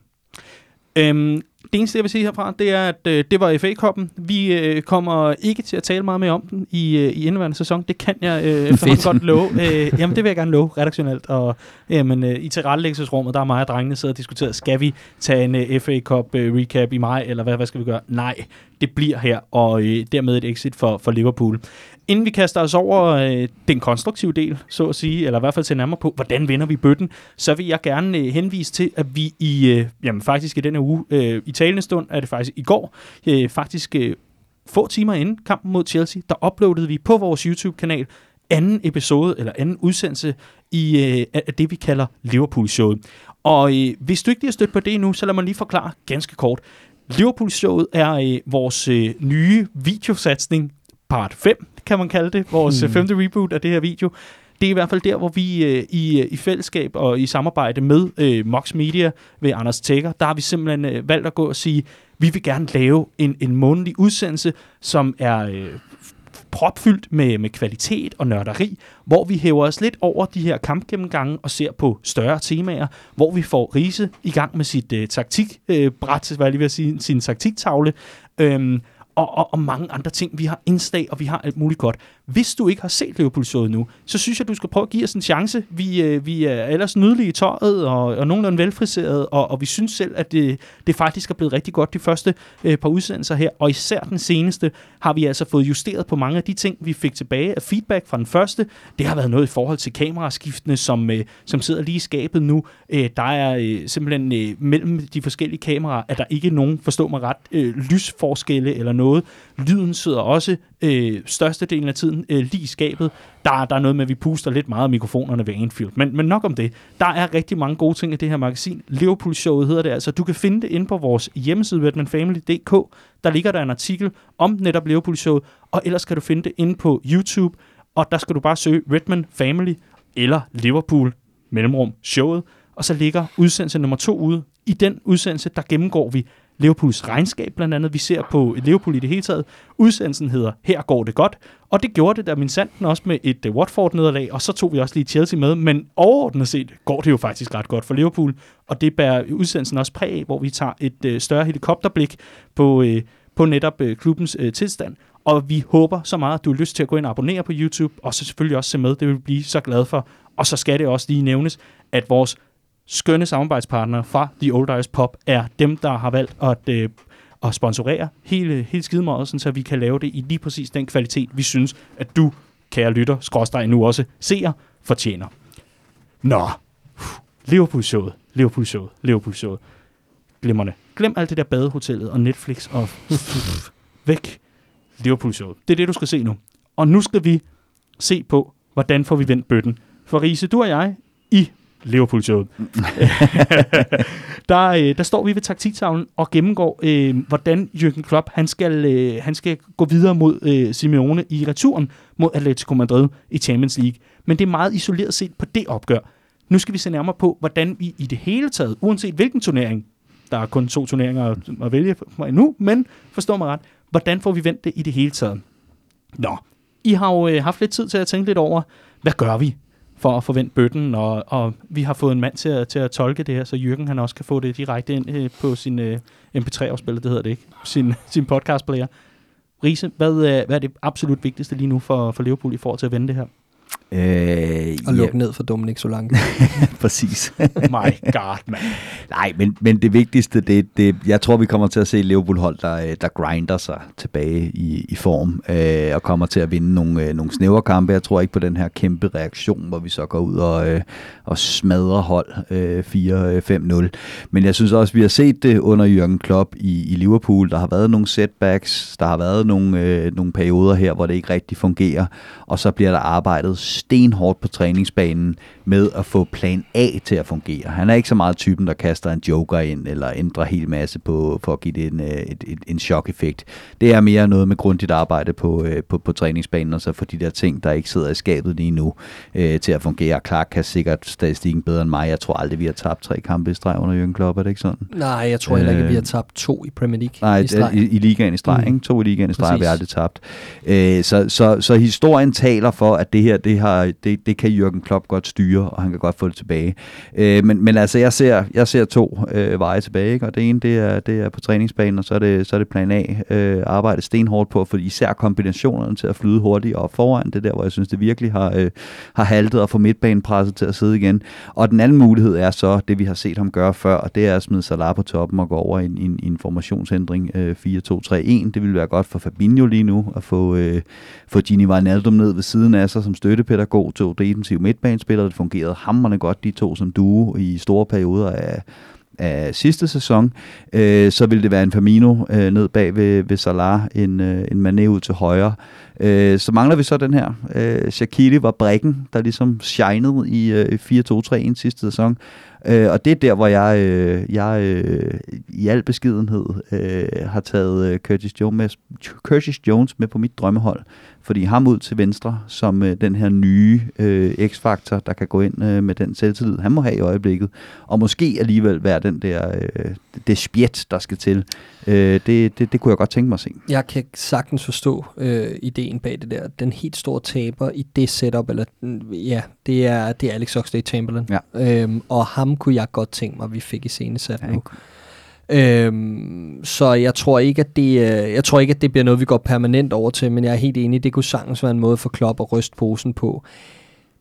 Øhm, det eneste, jeg vil sige herfra, det er, at øh, det var FA-koppen. Vi øh, kommer ikke til at tale meget mere om den i, øh, i indeværende sæson. Det kan jeg øh, efterhånden godt love. Øh, jamen, det vil jeg gerne love redaktionelt. Og jamen, øh, i tilrettelæggelsesrummet, der er mig og drengene sidder og diskuterer, skal vi tage en øh, FA-cup øh, recap i maj, eller hvad, hvad skal vi gøre? Nej, det bliver her, og øh, dermed et exit for, for Liverpool. Inden vi kaster os over øh, den konstruktive del, så at sige, eller i hvert fald til nærmere på, hvordan vinder vi bøtten, så vil jeg gerne øh, henvise til, at vi i, øh, jamen faktisk i denne uge, øh, i talende stund er det faktisk i går, øh, faktisk øh, få timer inden kampen mod Chelsea, der uploadede vi på vores YouTube-kanal anden episode, eller anden udsendelse i øh, af det, vi kalder Liverpool-showet. Og øh, hvis du ikke lige har stødt på det endnu, så lad mig lige forklare ganske kort. Liverpool-showet er øh, vores øh, nye videosatsning, part 5, kan man kalde det, vores hmm. femte reboot af det her video. Det er i hvert fald der, hvor vi øh, i, øh, i fællesskab og i samarbejde med øh, Mox Media ved Anders Tækker, der har vi simpelthen øh, valgt at gå og sige, vi vil gerne lave en, en månedlig udsendelse, som er øh, propfyldt med, med kvalitet og nørderi, hvor vi hæver os lidt over de her kampgennemgange og ser på større temaer, hvor vi får Riese i gang med sit øh, taktikbræt, øh, hvad jeg lige vil sige, sin taktiktavle, øh, og, og, og mange andre ting. Vi har Insta, og vi har alt muligt godt. Hvis du ikke har set Liverpool-showet nu, så synes jeg, du skal prøve at give os en chance. Vi, øh, vi er ellers nydelige i tøjet, og, og nogenlunde velfriseret, og, og vi synes selv, at det, det faktisk er blevet rigtig godt de første øh, par udsendelser her. Og især den seneste har vi altså fået justeret på mange af de ting, vi fik tilbage af feedback fra den første. Det har været noget i forhold til kameraskiftene, som, øh, som sidder lige i skabet nu. Øh, der er øh, simpelthen øh, mellem de forskellige kameraer, at der ikke er nogen, forstå mig ret, øh, lysforskelle eller noget. Lyden sidder også øh, størstedelen af tiden øh, lige i skabet. Der, der er noget med, at vi puster lidt meget af mikrofonerne ved Anfield. Men, men nok om det. Der er rigtig mange gode ting i det her magasin. Liverpool-showet hedder det altså. Du kan finde det inde på vores hjemmeside, redmanfamily.dk. Der ligger der en artikel om netop Liverpool-showet, og ellers kan du finde det inde på YouTube, og der skal du bare søge Redman Family eller Liverpool mellemrum showet, og så ligger udsendelse nummer to ude. I den udsendelse, der gennemgår vi Liverpools regnskab blandt andet. Vi ser på Liverpool i det hele taget. Udsendelsen hedder Her går det godt. Og det gjorde det der min sanden også med et uh, Watford-nederlag, og så tog vi også lige Chelsea med. Men overordnet set går det jo faktisk ret godt for Liverpool, og det bærer udsendelsen også præg af, hvor vi tager et uh, større helikopterblik på, uh, på netop uh, klubbens uh, tilstand. Og vi håber så meget, at du har lyst til at gå ind og abonnere på YouTube, og så selvfølgelig også se med. Det vil vi blive så glad for. Og så skal det også lige nævnes, at vores skønne samarbejdspartnere fra The Old Irish Pop er dem, der har valgt at, øh, at sponsorere hele, hele skidemåret, så vi kan lave det i lige præcis den kvalitet, vi synes, at du, kære lytter, skråstrej nu også seer, fortjener. Nå, Liverpool-showet, Liverpool-showet, Liverpool-showet. Glimmerne. Glem alt det der badehotellet og Netflix og væk. Liverpool-showet. Det er det, du skal se nu. Og nu skal vi se på, hvordan får vi vendt bøtten. For Riese, du og jeg i Liverpool-showet. der, øh, der står vi ved taktiktavlen og gennemgår, øh, hvordan Jürgen Klopp han skal, øh, han skal gå videre mod øh, Simeone i returen mod Atletico Madrid i Champions League. Men det er meget isoleret set på det opgør. Nu skal vi se nærmere på, hvordan vi i det hele taget, uanset hvilken turnering, der er kun to turneringer at, at vælge for nu, men forstår mig ret, hvordan får vi vendt det i det hele taget? Nå, I har jo øh, haft lidt tid til at tænke lidt over, hvad gør vi for at forvente bøtten, og, og vi har fået en mand til at, til at tolke det her, så Jørgen han også kan få det direkte ind øh, på sin øh, MP3-afspiller, det hedder det ikke, sin, sin podcast-player. Riese, hvad, øh, hvad er det absolut vigtigste lige nu for, for Liverpool i forhold til at vende det her? Øh, og lukke ja. ned for Dominik Solanke. Præcis. My God, man. Nej, men, men det vigtigste, det, det, jeg tror, vi kommer til at se Liverpool-hold, der, der grinder sig tilbage i, i form, øh, og kommer til at vinde nogle, øh, nogle snævre kampe. Jeg tror ikke på den her kæmpe reaktion, hvor vi så går ud og, øh, og smadrer hold øh, 4-5-0. Men jeg synes også, vi har set det under Jürgen Klopp i, i Liverpool. Der har været nogle setbacks, der har været nogle, øh, nogle perioder her, hvor det ikke rigtig fungerer, og så bliver der arbejdet stenhårdt på træningsbanen med at få plan A til at fungere. Han er ikke så meget typen, der kaster en joker ind, eller ændrer helt masse på, for at give det en, øh, et, et, en chok-effekt. Det er mere noget med grundigt arbejde på, øh, på, på træningsbanen, og så få de der ting, der ikke sidder i skabet lige nu, øh, til at fungere. Clark kan sikkert statistikken bedre end mig. Jeg tror aldrig, vi har tabt tre kampe i streg under Jürgen Klopp, er det ikke sådan? Nej, jeg tror heller ikke, at vi har tabt to i Premier League nej, i streg. I, i ligaen i streg, mm. ikke? To i ligaen i streg har vi aldrig tabt. Øh, så, så, så historien taler for, at det her, det, har, det, det kan Jürgen Klopp godt styre, og han kan godt få det tilbage. Øh, men, men altså, jeg ser, jeg ser to øh, veje tilbage, ikke? og det ene, det er, det er på træningsbanen, og så er det, så er det plan A. Øh, arbejde stenhårdt på, for især kombinationerne til at flyde hurtigt og foran, det der, hvor jeg synes, det virkelig har, øh, har haltet at få midtbanepresset til at sidde igen. Og den anden mulighed er så, det vi har set ham gøre før, og det er at smide Salah på toppen og gå over i en, en, en formationsændring øh, 4-2-3-1. Det vil være godt for Fabinho lige nu, at få, øh, få Gini Wijnaldum ned ved siden af sig som støttepædagog til defensiv midtbanespiller. Det fungerede hammerne godt, de to som duo i store perioder af, af sidste sæson, øh, så ville det være en Firmino øh, ned bag ved, ved Salah, en, øh, en Mané ud til højre. Øh, så mangler vi så den her. Øh, Shaqiri var brækken, der ligesom shinede i øh, 4-2-3 sidste sæson. Øh, og det er der, hvor jeg, øh, jeg øh, i al beskedenhed øh, har taget øh, Curtis, Jones med, Curtis Jones med på mit drømmehold. Fordi ham ud til venstre, som øh, den her nye øh, x-faktor, der kan gå ind øh, med den selvtillid, han må have i øjeblikket. Og måske alligevel være den der, øh, det spjæt, der skal til. Øh, det, det, det kunne jeg godt tænke mig at se. Jeg kan sagtens forstå øh, ideen bag det der. Den helt store taber i det setup, eller ja, det er, det er Alex Oxlade-Chamberlain. Ja. Øhm, og ham kunne jeg godt tænke mig, at vi fik i scenesat ja, nu. Øhm, så jeg tror ikke, at det, øh, jeg tror ikke, at det bliver noget, vi går permanent over til, men jeg er helt enig, det kunne sagtens være en måde for Klopp at ryste posen på.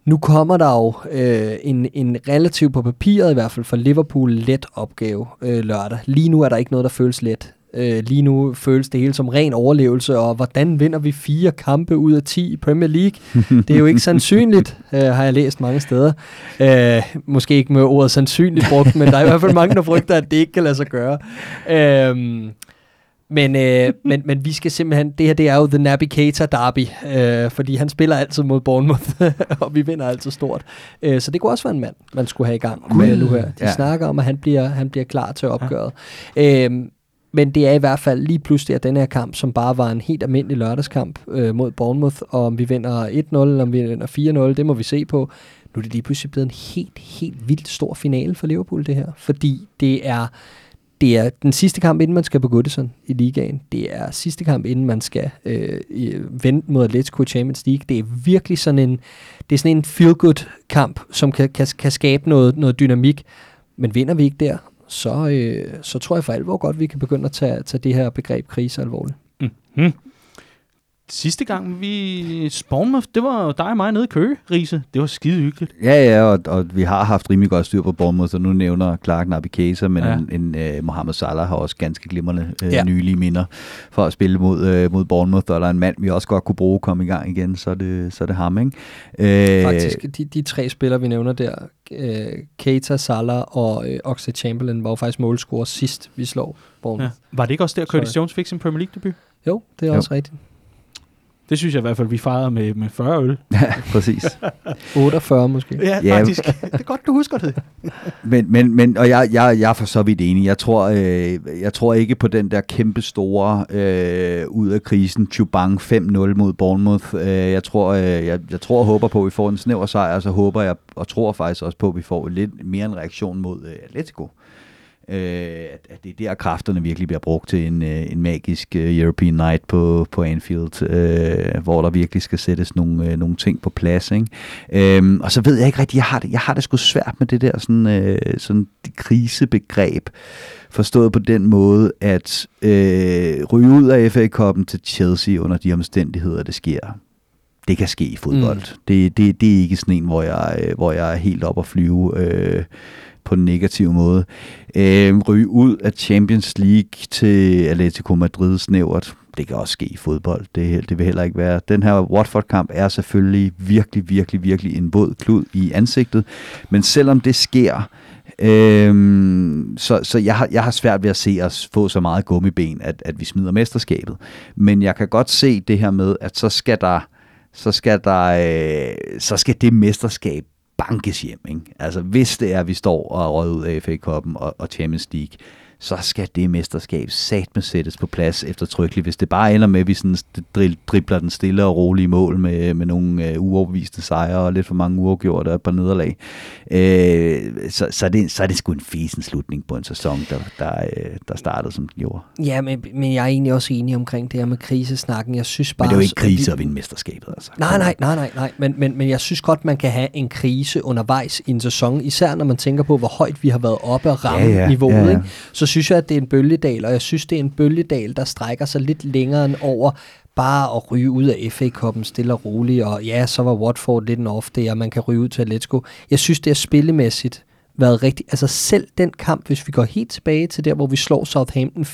Nu kommer der jo øh, en, en relativt på papiret i hvert fald for Liverpool let opgave øh, lørdag. Lige nu er der ikke noget, der føles let. Øh, lige nu føles det hele som ren overlevelse, og hvordan vinder vi fire kampe ud af 10 i Premier League? Det er jo ikke sandsynligt, øh, har jeg læst mange steder. Øh, måske ikke med ordet sandsynligt brugt, men der er i hvert fald mange, der frygter, at det ikke kan lade sig gøre. Øh, men, øh, men, men vi skal simpelthen, det her det er jo The Navigator Derby, øh, fordi han spiller altid mod Bournemouth, og vi vinder altid stort. Øh, så det kunne også være en mand, man skulle have i gang med nu her. De ja. snakker om, at han bliver, han bliver klar til opgøret. Ja. Øh, men det er i hvert fald lige pludselig, at den her kamp, som bare var en helt almindelig lørdagskamp øh, mod Bournemouth, og om vi vinder 1-0, eller om vi vinder 4-0, det må vi se på. Nu er det lige pludselig blevet en helt, helt vildt stor finale for Liverpool, det her. Fordi det er det er den sidste kamp, inden man skal på Goodison i ligaen. Det er sidste kamp, inden man skal øh, vente mod Atletico i Champions League. Det er virkelig sådan en, det er sådan en feel-good kamp, som kan, kan, kan skabe noget, noget dynamik. Men vinder vi ikke der, så, øh, så tror jeg for alvor godt, vi kan begynde at tage, tage det her begreb krise alvorligt. Mm-hmm. Sidste gang vi Bournemouth, det var dig og mig nede i Køge, Riese. Det var skide hyggeligt. Ja, ja, og, og vi har haft rimelig godt styr på Bournemouth, så nu nævner Clark Nabi Kesa, men Ja. en, en uh, Mohamed Salah har også ganske glimrende uh, Ja. nylige minder for at spille mod, uh, mod Bournemouth, og der er en mand, vi også godt kunne bruge komme i gang igen, så er det, så er det ham, ikke? Uh, Faktisk, de, de tre spillere, vi nævner der, øh, Keita, Salah og øh, Oxlade Chamberlain, var jo faktisk målscorer sidst, vi slog Bournemouth. Ja. Var det ikke også der, Curtis. Jones fik sin Premier League debut? Ja. Jo, det er Jo. også rigtigt. Det synes jeg i hvert fald, vi fejrede med, med 40 øl. Ja, præcis. 48 måske. Ja, Ja. faktisk. det er godt, du husker det. Men, men, men og jeg, jeg, jeg er for så vidt enig. Jeg tror, øh, jeg tror ikke på den der kæmpe store øh, ud af krisen Chubang 5-0 mod Bournemouth. Øh, jeg tror, øh, jeg, jeg tror og håber på, at vi får en snæver sejr, og så håber jeg og tror faktisk også på, at vi får lidt mere en reaktion mod øh, Atletico. Øh, at, at det er der, kræfterne virkelig bliver brugt til en, øh, en magisk øh, European Night på, på Anfield, øh, hvor der virkelig skal sættes nogle, øh, nogle ting på plads. Ikke? Øhm, og så ved jeg ikke rigtigt, jeg har det, jeg har det sgu svært med det der sådan, øh, sådan krisebegreb, forstået på den måde, at øh, ryge ud af FA-koppen til Chelsea under de omstændigheder, det sker. Det kan ske i fodbold. Mm. Det, det, det er ikke sådan en, hvor jeg, øh, hvor jeg er helt op at flyve øh, på den negative måde. Øh, ryge ud af Champions League til Atletico Madrid snævert. Det kan også ske i fodbold. Det, det vil heller ikke være. Den her Watford-kamp er selvfølgelig virkelig, virkelig, virkelig en våd klud i ansigtet. Men selvom det sker, Øhm, så så jeg, har, jeg har svært ved at se os få så meget gummiben, at, at vi smider mesterskabet. Men jeg kan godt se det her med, at så skal der, så skal der, øh, så skal det mesterskab bankes hjem. Ikke? Altså hvis det er, at vi står og er røget ud af FA-koppen og, og Champions League, så skal det mesterskab satme sættes på plads eftertrykkeligt. Hvis det bare ender med, at vi sådan dri- dribler den stille og rolige mål med, med nogle øh, uoverviste sejre og lidt for mange uafgjorte og et par nederlag, øh, så, så, er det, så er det sgu en fesen slutning på en sæson, der, der, øh, der startede, som den gjorde. Ja, men, men jeg er egentlig også enig omkring det her med krisesnakken. Jeg synes bare... Men det er jo ikke krise at vinde mesterskabet, altså. Nej, nej, nej, nej, nej. Men, men, men jeg synes godt, man kan have en krise undervejs i en sæson, især når man tænker på, hvor højt vi har været oppe og ramme Ja, ja, niveauet. ja, ja. Ikke? Så synes jeg, at det er en bølgedal, og jeg synes, det er en bølgedal, der strækker sig lidt længere end over bare at ryge ud af FA-koppen stille og roligt, og ja, så var Watford lidt en off day, og man kan ryge ud til Atletico. Jeg synes, det er spillemæssigt været rigtigt. Altså selv den kamp, hvis vi går helt tilbage til der, hvor vi slår Southampton 4-0,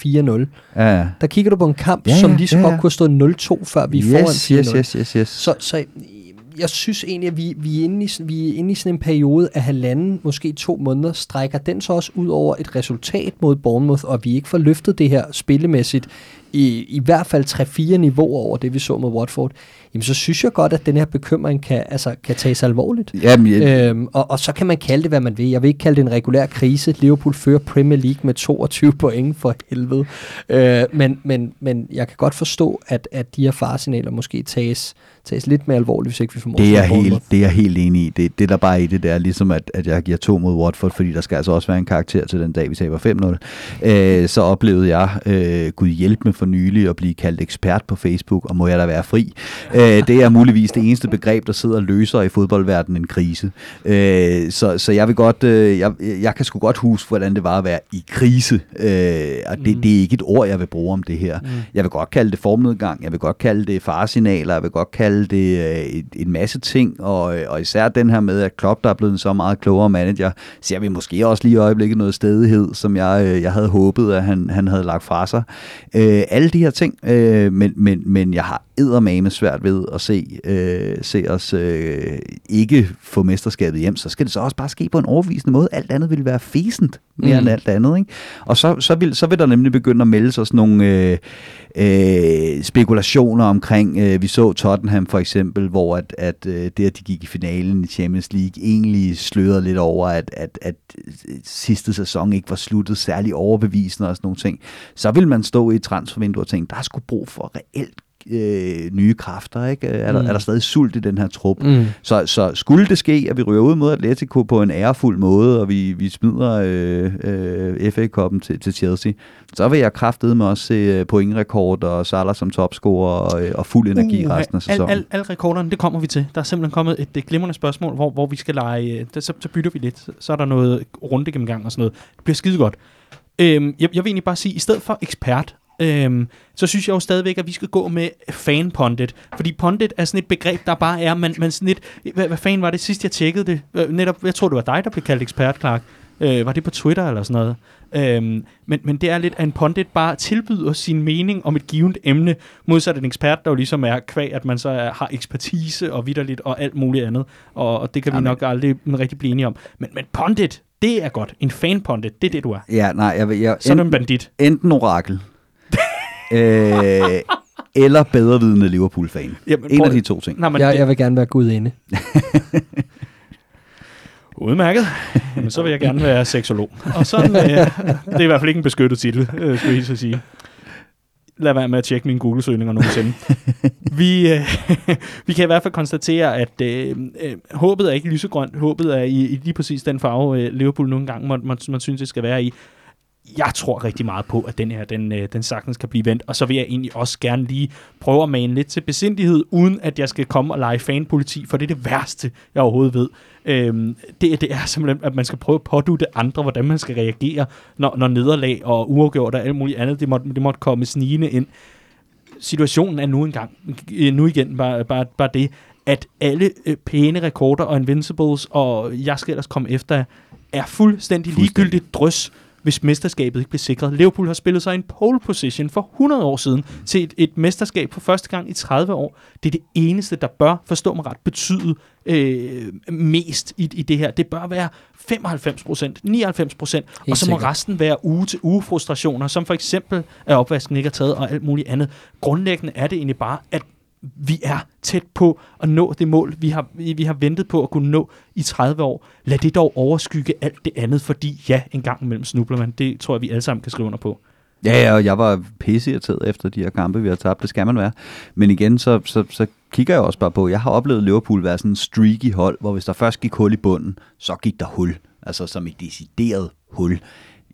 Ja, ja. der kigger du på en kamp, Ja, som ja, lige så ja, godt ja. kunne have stået 0-2, før vi yes, foran 4-0. yes, yes, yes, yes. Så, så jeg synes egentlig, at vi, vi, er inde i, sådan- vi er inde i sådan en periode af halvanden, måske to måneder, strækker den så også ud over et resultat mod Bournemouth, og vi ikke får løftet det her spillemæssigt i, i hvert fald 3-4 niveauer over det, vi så med Watford, jamen så synes jeg godt, at den her bekymring kan, altså, kan tages alvorligt. Jamen, jeg, Øhm, og, og så kan man kalde det, hvad man vil. Jeg vil ikke kalde det en regulær krise. Liverpool fører Premier League med 22 point for helvede. Øh, men, men, men jeg kan godt forstå, at, at de her faresignaler måske tages, tages lidt mere alvorligt, hvis ikke vi formår Det er, helt, det er jeg helt enig i. Det, det der bare er i det, det er ligesom, at, at jeg giver to mod Watford, fordi der skal altså også være en karakter til den dag, vi taber 5-0. Øh, så oplevede jeg, øh, Gud hjælp med for nylig, at blive kaldt ekspert på Facebook, og må jeg da være fri. Øh, det er muligvis det eneste begreb, der sidder og løser i fodboldverdenen en krise. Øh, så, så jeg vil godt, øh, jeg, jeg kan sgu godt huske, hvordan det var at være i krise. Øh, og det, Mm. det er ikke et ord, jeg vil bruge om det her. Mm. Jeg vil godt kalde det formnedgang, jeg vil godt kalde det faresignaler, jeg vil godt kalde det øh, en masse ting, og, øh, og især den her med, at Klopp, der er blevet en så meget klogere manager, ser vi måske også lige i øjeblikket noget stedighed, som jeg, øh, jeg havde håbet, at han, han havde lagt fra sig. Øh, alle de her ting, øh, men, men, men jeg har eddermame svært ved at se, øh, se os øh, ikke få mesterskabet hjem, så skal det så også bare ske på en overvisende måde. Alt andet vil være fæsent mere Mm. end alt andet. Ikke? Og så, så, vil, så vil der nemlig begynde at melde sig sådan nogle øh, øh, spekulationer omkring, øh, vi så Tottenham for eksempel, hvor at, at øh, det, at de gik i finalen i Champions League, egentlig slørede lidt over, at, at, at sidste sæson ikke var sluttet særlig overbevisende og sådan nogle ting. Så vil man stå i et transfervindue og tænke, der er sgu brug for reelt øh, nye kræfter? Ikke? Er, der, Mm. er der stadig sult i den her trup? Mm. Så, så skulle det ske, at vi ryger ud mod Atletico på en ærefuld måde, og vi, vi smider øh, øh, FA-koppen til, til Chelsea, så vil jeg kraftede med også se øh, pointrekord og Salah som topscorer og, øh, og fuld energi uh, resten af sæsonen. Al, al, al rekorderne, det kommer vi til. Der er simpelthen kommet et, et glimrende spørgsmål, hvor, hvor vi skal lege, øh, der, så, så bytter vi lidt. Så, så er der noget runde gennemgang og sådan noget. Det bliver skide godt. Øhm, jeg, jeg vil egentlig bare sige, i stedet for ekspert, øhm, så synes jeg jo stadigvæk, at vi skal gå med fan-pundit. Fordi pundit er sådan et begreb, der bare er, man, man sådan lidt, hvad, hvad fanden var det sidst, jeg tjekkede det? Øh, netop, jeg tror, det var dig, der blev kaldt ekspert, Clark. Øh, var det på Twitter eller sådan noget? Øhm, men, men det er lidt, at en pundit bare tilbyder sin mening om et givet emne, modsat en ekspert, der jo ligesom er kvæg, at man så er, har ekspertise og vidderligt og alt muligt andet. Og, og det kan vi Jamen. nok aldrig rigtig blive enige om. Men, men pundit, det er godt. En fan-pundit, det er det, du er. Ja, nej, jeg, vil- jeg, Så er du en bandit. enten orakel, øh, eller bedrevidende Liverpool-fan. Jamen, En af de to ting. Nej, men Jeg, det, jeg vil gerne være gudinde. Udmærket. Jamen, så vil jeg gerne være seksolog. Og sådan, øh, det er i hvert fald ikke en beskyttet titel, øh, skulle jeg så sige. Lad være med at tjekke mine Google-søgninger nogensinde. vi, øh, vi kan i hvert fald konstatere, at øh, øh, håbet er ikke lysegrønt. Håbet er i, i lige præcis den farve, øh, Liverpool nogle gange man, man, man synes, det skal være i. Jeg tror rigtig meget på, at den her, den, øh, den sagtens kan blive vendt. Og så vil jeg egentlig også gerne lige prøve at mane lidt til besindighed, uden at jeg skal komme og lege fanpoliti, for det er det værste, jeg overhovedet ved. Øhm, det, det er simpelthen, at man skal prøve at pådute andre, hvordan man skal reagere, når, når nederlag og uafgjort og alt muligt andet, det måtte, det måtte komme snigende ind. Situationen er nu engang, øh, nu igen bare, bare, bare det, at alle øh, pæne rekorder og invincibles, og jeg skal ellers komme efter, er fuldstændig ligegyldigt drøs, hvis mesterskabet ikke bliver sikret. Liverpool har spillet sig en pole position for 100 år siden til et, et mesterskab for første gang i 30 år. Det er det eneste, der bør, forstå mig ret, betyde øh, mest i, i det her. Det bør være 95 procent, 99 procent, og så må sikkert. resten være uge til uge frustrationer, som for eksempel, at opvasken ikke er taget og alt muligt andet. Grundlæggende er det egentlig bare, at vi er tæt på at nå det mål, vi har, vi har ventet på at kunne nå i 30 år. Lad det dog overskygge alt det andet, fordi ja, en gang imellem snubler man. Det tror jeg, vi alle sammen kan skrive under på. Ja, ja, og jeg var pisseirriteret efter de her kampe, vi har tabt. Det skal man være. Men igen, så, så, så kigger jeg også bare på, jeg har oplevet Liverpool være sådan en streaky hold, hvor hvis der først gik hul i bunden, så gik der hul. Altså som et decideret hul.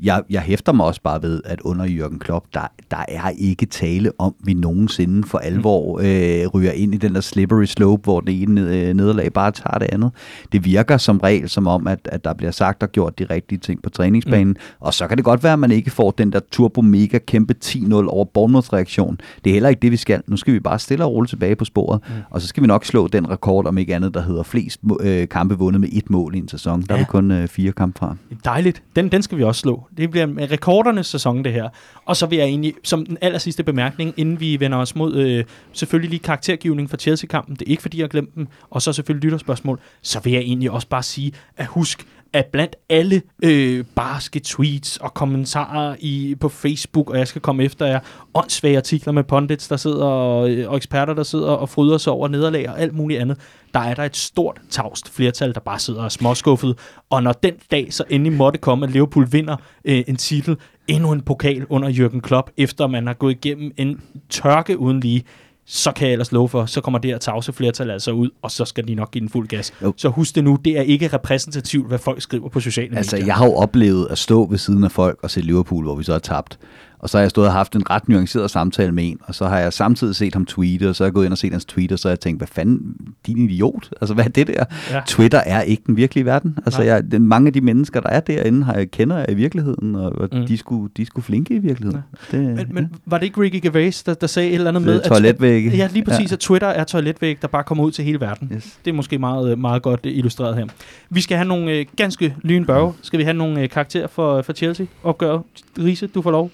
Jeg, jeg hæfter mig også bare ved, at under Jürgen Klopp, der, der er ikke tale om, vi nogensinde for alvor øh, ryger ind i den der slippery slope, hvor det ene øh, nederlag bare tager det andet. Det virker som regel som om, at, at der bliver sagt og gjort de rigtige ting på træningsbanen, mm. og så kan det godt være, at man ikke får den der turbo mega kæmpe 10-0 over Bournemouth reaktion. Det er heller ikke det, vi skal. Nu skal vi bare stille og roligt tilbage på sporet, mm. og så skal vi nok slå den rekord, om ikke andet, der hedder flest øh, kampe vundet med et mål i en sæson. Der er Ja. vi kun øh, fire kampe fra. Dejligt. Den, den skal vi også slå. Det bliver en rekordernes sæson, det her. Og så vil jeg egentlig, som den aller sidste bemærkning, inden vi vender os mod øh, selvfølgelig lige karaktergivning for Chelsea-kampen, det er ikke fordi, jeg har glemt dem, og så selvfølgelig lytterspørgsmål, så vil jeg egentlig også bare sige, at husk, at blandt alle øh, barske tweets og kommentarer i, på Facebook, og jeg skal komme efter jer, åndssvage artikler med pundits, der sidder og, øh, og eksperter, der sidder og fryder sig over nederlag og alt muligt andet, der er der et stort tavst flertal, der bare sidder og er småskuffet. Og når den dag så endelig måtte komme, at Liverpool vinder øh, en titel, endnu en pokal under Jürgen Klopp, efter man har gået igennem en tørke uden lige, så kan jeg ellers love for, så kommer det her tavse flertal altså ud, og så skal de nok give den fuld gas. Jo. Så husk det nu, det er ikke repræsentativt, hvad folk skriver på sociale Altså, medier. jeg har jo oplevet at stå ved siden af folk og se Liverpool, hvor vi så har tabt. Og så har jeg stået og haft en ret nuanceret samtale med en, og så har jeg samtidig set ham tweete, og så har jeg gået ind og set hans tweet, og så har jeg tænkt, hvad fanden, din idiot? Altså, hvad er det der? Ja. Twitter er ikke den virkelige verden. Altså, Nej. jeg, den, mange af de mennesker, der er derinde, har jeg kender jeg i virkeligheden, og, og Mm. de, skulle, de skulle flinke i virkeligheden. Ja. Det, Men, men var det ikke Ricky Gervais, der, der sagde et eller andet Det med... er toiletvægge. Ja, lige præcis, Ja. at Twitter er toiletvæg, der bare kommer ud til hele verden. ja. Yes. Det er måske meget, meget godt øh, illustreret her. Vi skal have nogle øh, ganske lynbørge. Skal vi have nogle øh, karakterer for, for Chelsea? Opgør. Riese, du får lov.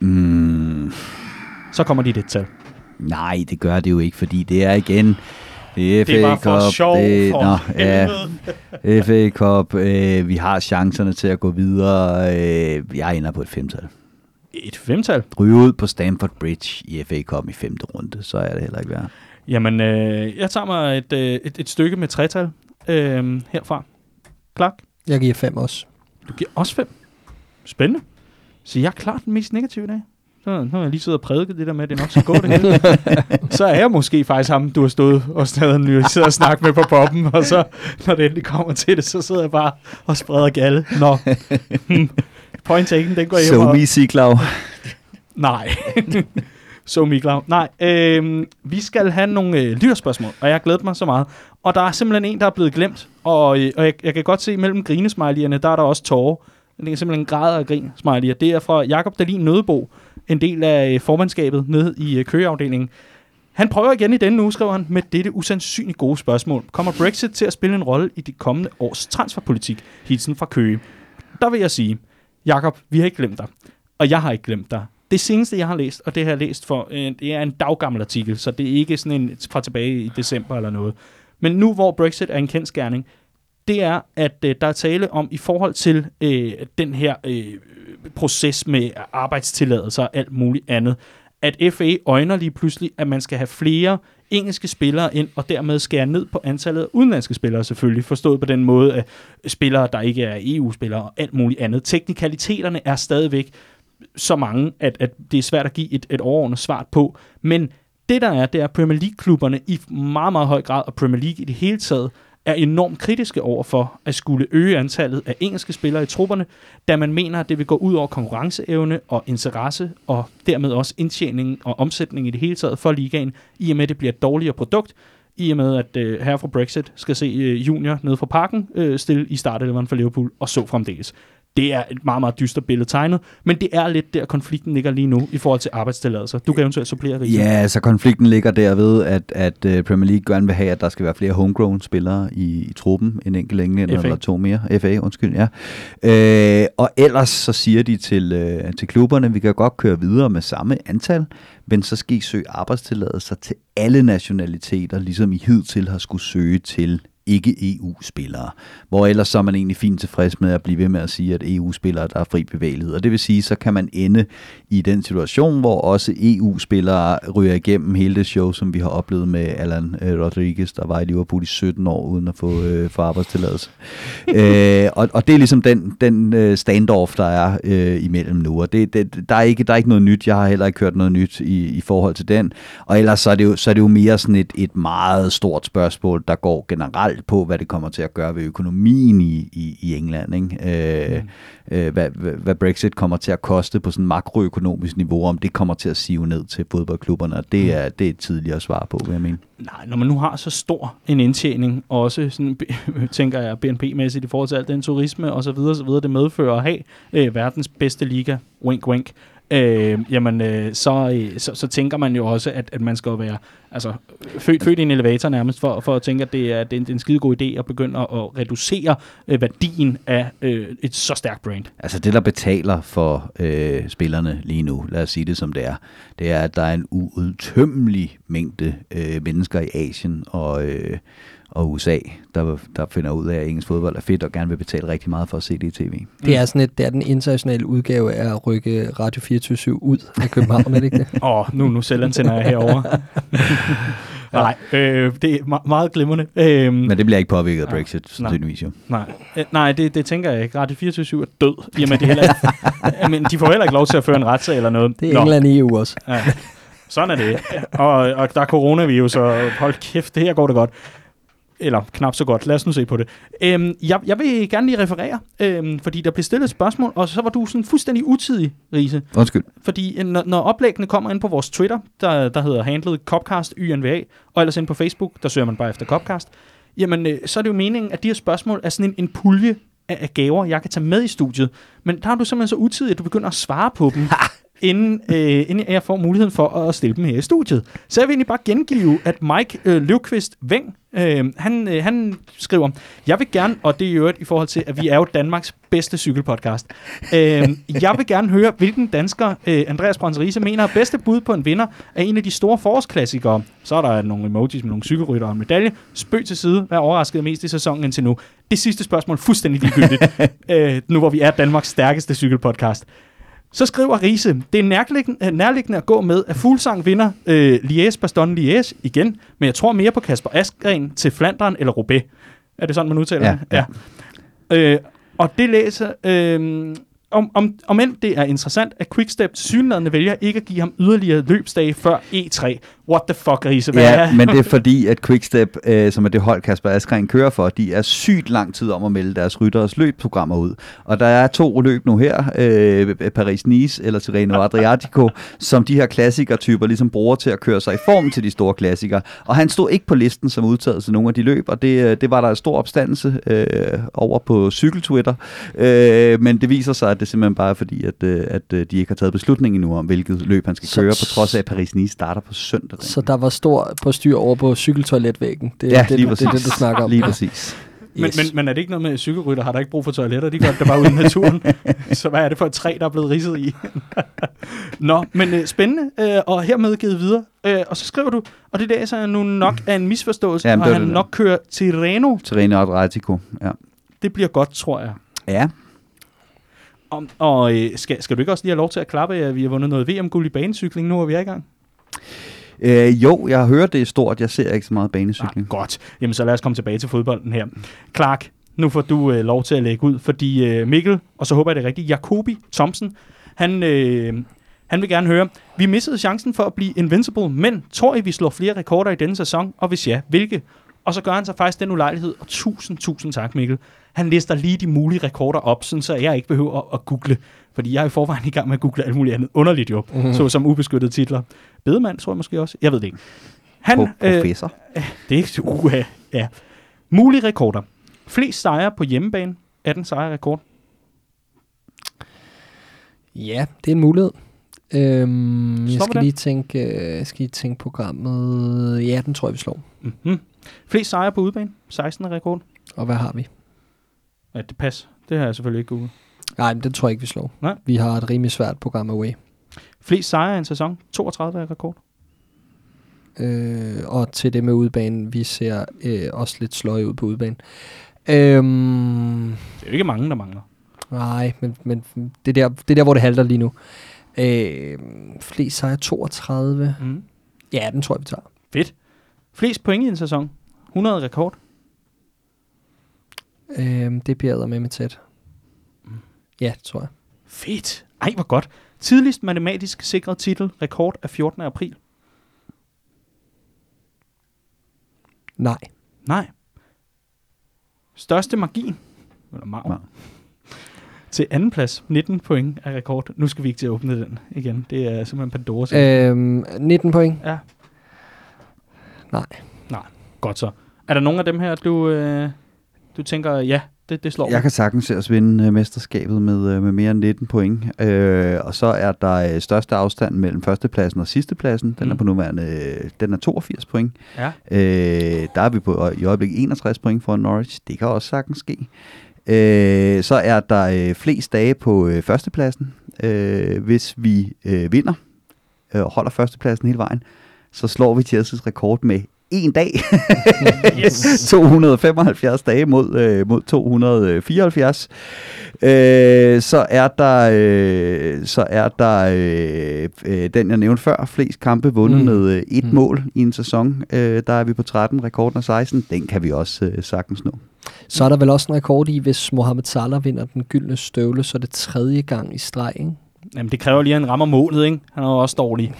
Mm, Så kommer dit et tal. nej, det gør det jo ikke, fordi det er igen... Det er Det var FA for Cup, sjov, det, for nå, ja. FA Cup, øh, vi har chancerne til at gå videre. Øh, jeg ender på et femtal. Et femtal. Ryge ud på Stamford Bridge i FA Cup i femte runde, så er det heller ikke værd. Jamen, øh, jeg tager mig et, øh, et, et stykke med tretal øh, herfra. Clark, Jeg giver fem også. du giver også fem. Spændende. Så jeg er klart den mest negative i dag. nu, nu har jeg lige siddet og prædiket det der med, at det nok skal gå det hele. så er jeg måske faktisk ham, du har stået og stadig analyseret og snakket med på poppen, og så, når det endelig kommer til det, så sidder jeg bare og spreder galle. Nå, point taken, den går hjem. So me, Siglaug. Nej. så Miklav. Nej, øh, vi skal have nogle øh, lytterspørgsmål, og jeg har glædet mig så meget. Og der er simpelthen en, der er blevet glemt, og, øh, og jeg, jeg kan godt se, mellem grinesmileyerne, der er der også tårer. Det er simpelthen grader og grin smiley. Det er fra Jakob Dalin Nødebo, en del af øh, formandskabet nede i øh, køgeafdelingen. Han prøver igen i denne uge, skriver han, med dette usandsynligt gode spørgsmål. Kommer Brexit til at spille en rolle i de kommende års transferpolitik? Hilsen fra Køge. Der vil jeg sige, Jakob, vi har ikke glemt dig. Og jeg har ikke glemt dig. Det seneste, jeg har læst, og det har jeg læst for, øh, det er en daggammel artikel, så det er ikke sådan en fra tilbage i december eller noget. Men nu, hvor Brexit er en kendskærning, det er, at øh, der er tale om i forhold til øh, den her øh, proces med arbejdstilladelser og alt muligt andet, at FA øjner lige pludselig, at man skal have flere engelske spillere ind, og dermed skære ned på antallet af udenlandske spillere selvfølgelig, forstået på den måde, at spillere, der ikke er EU-spillere og alt muligt andet. Teknikaliteterne er stadigvæk så mange, at, at det er svært at give et, et overordnet svar på. Men det der er, det er, at Premier League-klubberne i meget, meget høj grad, og Premier League i det hele taget, er enormt kritiske over for at skulle øge antallet af engelske spillere i trupperne, da man mener, at det vil gå ud over konkurrenceevne og interesse, og dermed også indtjening og omsætning i det hele taget for ligaen, i og med, at det bliver et dårligere produkt, i og med, at øh, herre fra Brexit skal se øh, junior nede fra parken øh, stille i startelveren for Liverpool, og så fremdeles. Det er et meget, meget dystert billede tegnet, men det er lidt der, konflikten ligger lige nu i forhold til arbejdstilladelser. Du kan eventuelt supplere, Riese. Ja, altså konflikten ligger derved, at, at uh, Premier League gerne vil have, at der skal være flere homegrown spillere i, i truppen, en enkelt englænder eller to mere. FA, undskyld, ja. Øh, og ellers så siger de til, øh, til klubberne, vi kan godt køre videre med samme antal, men så skal I søge arbejdstilladelser til alle nationaliteter, ligesom I hidtil har skulle søge til ikke-EU-spillere. Hvor ellers så er man egentlig fint tilfreds med at blive ved med at sige, at EU-spillere, der er fri bevægelighed. Og det vil sige, så kan man ende i den situation, hvor også EU-spillere ryger igennem hele det show, som vi har oplevet med Alan øh, Rodriguez, der var i Liverpool i 17 år uden at få, øh, få arbejdstilladelse. øh, og, og det er ligesom den, den øh, standoff, der er øh, imellem nu. Og det, det, der, er ikke, der er ikke noget nyt. Jeg har heller ikke hørt noget nyt i, i forhold til den. Og ellers så er det jo, så er det jo mere sådan et, et meget stort spørgsmål, der går generelt på, hvad det kommer til at gøre ved økonomien i, i, i England. Ikke? Øh, øh, hvad, hvad, Brexit kommer til at koste på sådan makroøkonomisk niveau, om det kommer til at sive ned til fodboldklubberne. Og det er, det er et tidligere svar på, vil jeg mene. Nej, når man nu har så stor en indtjening, også sådan, tænker jeg BNP-mæssigt i forhold til alt den turisme og så videre, så videre det medfører at have øh, verdens bedste liga, wink wink, øh, jamen øh, så, øh, så, så tænker man jo også, at, at man skal være altså, født, født i en elevator nærmest, for, for at tænke, at det er, det er en, det er en skide god idé at begynde at, at reducere øh, værdien af øh, et så stærkt brand. Altså det, der betaler for øh, spillerne lige nu, lad os sige det som det er, det er, at der er en uudtømmelig mængde øh, mennesker i Asien og, øh, og USA, der, der finder ud af, at engelsk fodbold er fedt og gerne vil betale rigtig meget for at se det i tv. Det er sådan et, det er den internationale udgave af at rykke Radio 24 ud af København, er det ikke det? Åh, oh, nu, nu selv antænder jeg herovre. Nej, øh, det er me- meget glimrende. Øh, Men det bliver ikke påvirket af. Brexit, Nej. sandsynligvis jo. Nej, øh, nej det, det tænker jeg ikke. Radio 24 er død, med, de, heller ikke, men de får heller ikke lov til at føre en retssag eller noget. Det er England i EU også. Ja. Sådan er det. Og, og der er coronavirus, og hold kæft, det her går det godt. Eller knap så godt. Lad os nu se på det. Øhm, jeg, jeg vil gerne lige referere, øhm, fordi der blev stillet et spørgsmål, og så var du sådan fuldstændig utidig, Riese. Undskyld. Fordi øh, når, når oplæggene kommer ind på vores Twitter, der, der hedder handlet Copcast YNVA, og ellers ind på Facebook, der søger man bare efter Copcast, jamen øh, så er det jo meningen, at de her spørgsmål er sådan en, en pulje af, af gaver, jeg kan tage med i studiet. Men der er du simpelthen så utidig, at du begynder at svare på dem, inden, øh, inden jeg får muligheden for at stille dem her i studiet. Så jeg vil egentlig bare gengive, at Mike øh, Løvqvist Veng, øh, han, øh, han skriver, jeg vil gerne, og det er jo i forhold til, at vi er jo Danmarks bedste cykelpodcast, øh, jeg vil gerne høre, hvilken dansker øh, Andreas Brøns Riese mener er bedste bud på en vinder af en af de store forårsklassikere. Så er der nogle emojis med nogle cykelrytter og en medalje. Spøg til side. Hvad overraskede mest i sæsonen indtil nu? Det sidste spørgsmål er fuldstændig ligegyldigt, øh, nu hvor vi er Danmarks stærkeste cykelpodcast. Så skriver Riese, det er nærliggende, øh, nærliggende at gå med, at Fuglsang vinder øh, Liège, Bastogne Liège igen, men jeg tror mere på Kasper Askren til Flandern eller Roubaix. Er det sådan, man udtaler Ja, det? Ja. Øh, og det læser, øh, om, om, om end det er interessant, at Quickstep synlædende vælger ikke at give ham yderligere løbsdage før E3. What the fuck, Riese? Ja, men det er fordi, at Quickstep, øh, som er det hold, Kasper Askren kører for, de er sygt lang tid om at melde deres rytteres løbprogrammer ud. Og der er to løb nu her, øh, Paris-Nice eller Tirreno Adriatico, som de her klassikertyper ligesom bruger til at køre sig i form til de store klassikere. Og han stod ikke på listen som udtaget til nogle af de løb, og det, øh, det var der en stor opstandelse øh, over på cykeltwitter. Øh, men det viser sig, at det simpelthen bare er fordi, at, øh, at øh, de ikke har taget beslutning endnu om, hvilket løb han skal Så- køre, på trods af, at Paris-Nice starter på søndag. Så der var stor på styr over på cykeltoiletvæggen. Det, Ja, det, lige det, det, er det, du snakker om. Lige præcis. Men, men, men er det ikke noget med, at cykelrytter har der ikke brug for toiletter? De gør det bare ude i naturen. så hvad er det for et træ, der er blevet ridset i? Nå, men øh, spændende, øh, og hermed givet videre. Øh, og så skriver du, og det læser jeg nu nok af en misforståelse, Jamen, og det han det der. nok kører Tirreno. Tirreno Adriatico, ja. Det bliver godt, tror jeg. Ja, Om, og øh, skal, skal du ikke også lige have lov til at klappe, at vi har vundet noget VM-guld i banecykling, nu hvor vi er i gang? øh, jo, jeg har hørt, det er stort. Jeg ser ikke så meget banecykling. Ah, godt. Jamen, så lad os komme tilbage til fodbolden her. Clark, nu får du øh, lov til at lægge ud, fordi øh, Mikkel, og så håber jeg det er rigtigt, Jacobi Thomsen, han, øh, han vil gerne høre, vi missede chancen for at blive invincible, men tror I, vi slår flere rekorder i denne sæson? Og hvis ja, hvilke? Og så gør han sig faktisk den ulejlighed, og tusind, tusind tak, Mikkel. Han lister lige de mulige rekorder op, sådan så jeg ikke behøver at, at google. Fordi jeg er i forvejen i gang med at google alt muligt andet underligt jo, Mhm. mm-hmm. såsom ubeskyttede titler. Bedemand, tror jeg måske også. Jeg ved det ikke. Han, Pro- professor. det er ikke uh, ja. Mulige rekorder. Flest sejre på hjemmebane. 18 sejre rekord. Ja, det er en mulighed. Øhm, jeg Slår vi skal den? lige tænke, øh, skal lige tænke programmet. Ja, den tror jeg, vi slår. Mm-hmm. Flest sejre på udebane. 16 rekord. Og hvad har vi? Ja, det passer. Det har jeg selvfølgelig ikke googlet. Nej, men den tror jeg ikke, vi slår. Nej. Vi har et rimelig svært program away. Flest sejre i en sæson. 32 er rekord. Øh, og til det med udbanen, vi ser øh, også lidt sløje ud på udbanen. Øhm, Det er jo ikke mange, der mangler. nej, men, men det, er der, det er der, hvor det halter lige nu. Øh, flest sejre 32. Mm. Ja, den tror jeg, vi tager. Fedt. Flest point i en sæson. 100 rekord. Øh, det bliver med med tæt. Ja, det tror jeg. Fedt. Ej, hvor godt. Tidligst matematisk sikret titel. Rekord af 14. april. Nej. Nej. Største margin. Eller margin. Nej. Til anden plads. 19 point af rekord. Nu skal vi ikke til at åbne den igen. Det er simpelthen Pandoras. Øhm, 19 point. Ja. Nej. Godt så. Er der nogen af dem her, du, øh, du tænker, ja, det, det slår Jeg mig? kan sagtens se os vinde øh, mesterskabet med, øh, med mere end 19 point. Øh, og så er der øh, største afstand mellem førstepladsen og sidstepladsen. Den Mm. er på nuværende øh, den er 82 point. Ja. Øh, der er vi på i øjeblikket 61 point for Norwich. Det kan også sagtens ske. Øh, så er der øh, flest dage på øh, førstepladsen. Øh, hvis vi øh, vinder øh, og holder førstepladsen hele vejen, så slår vi Chelsea's rekord med en dag. Yes. 275 dage mod, øh, mod 274. Øh, så er der, øh, så er der øh, øh, den, jeg nævnte før, flest kampe vundet Mm. med øh, et mm. mål i en sæson. Øh, der er vi på 13, rekorden er 16. Den kan vi også øh, sagtens nå. Så er der vel også en rekord i, hvis Mohamed Salah vinder den gyldne støvle, så er det tredje gang i streg, ikke? Jamen, det kræver lige, at han rammer målet, ikke? Han er jo også dårlig.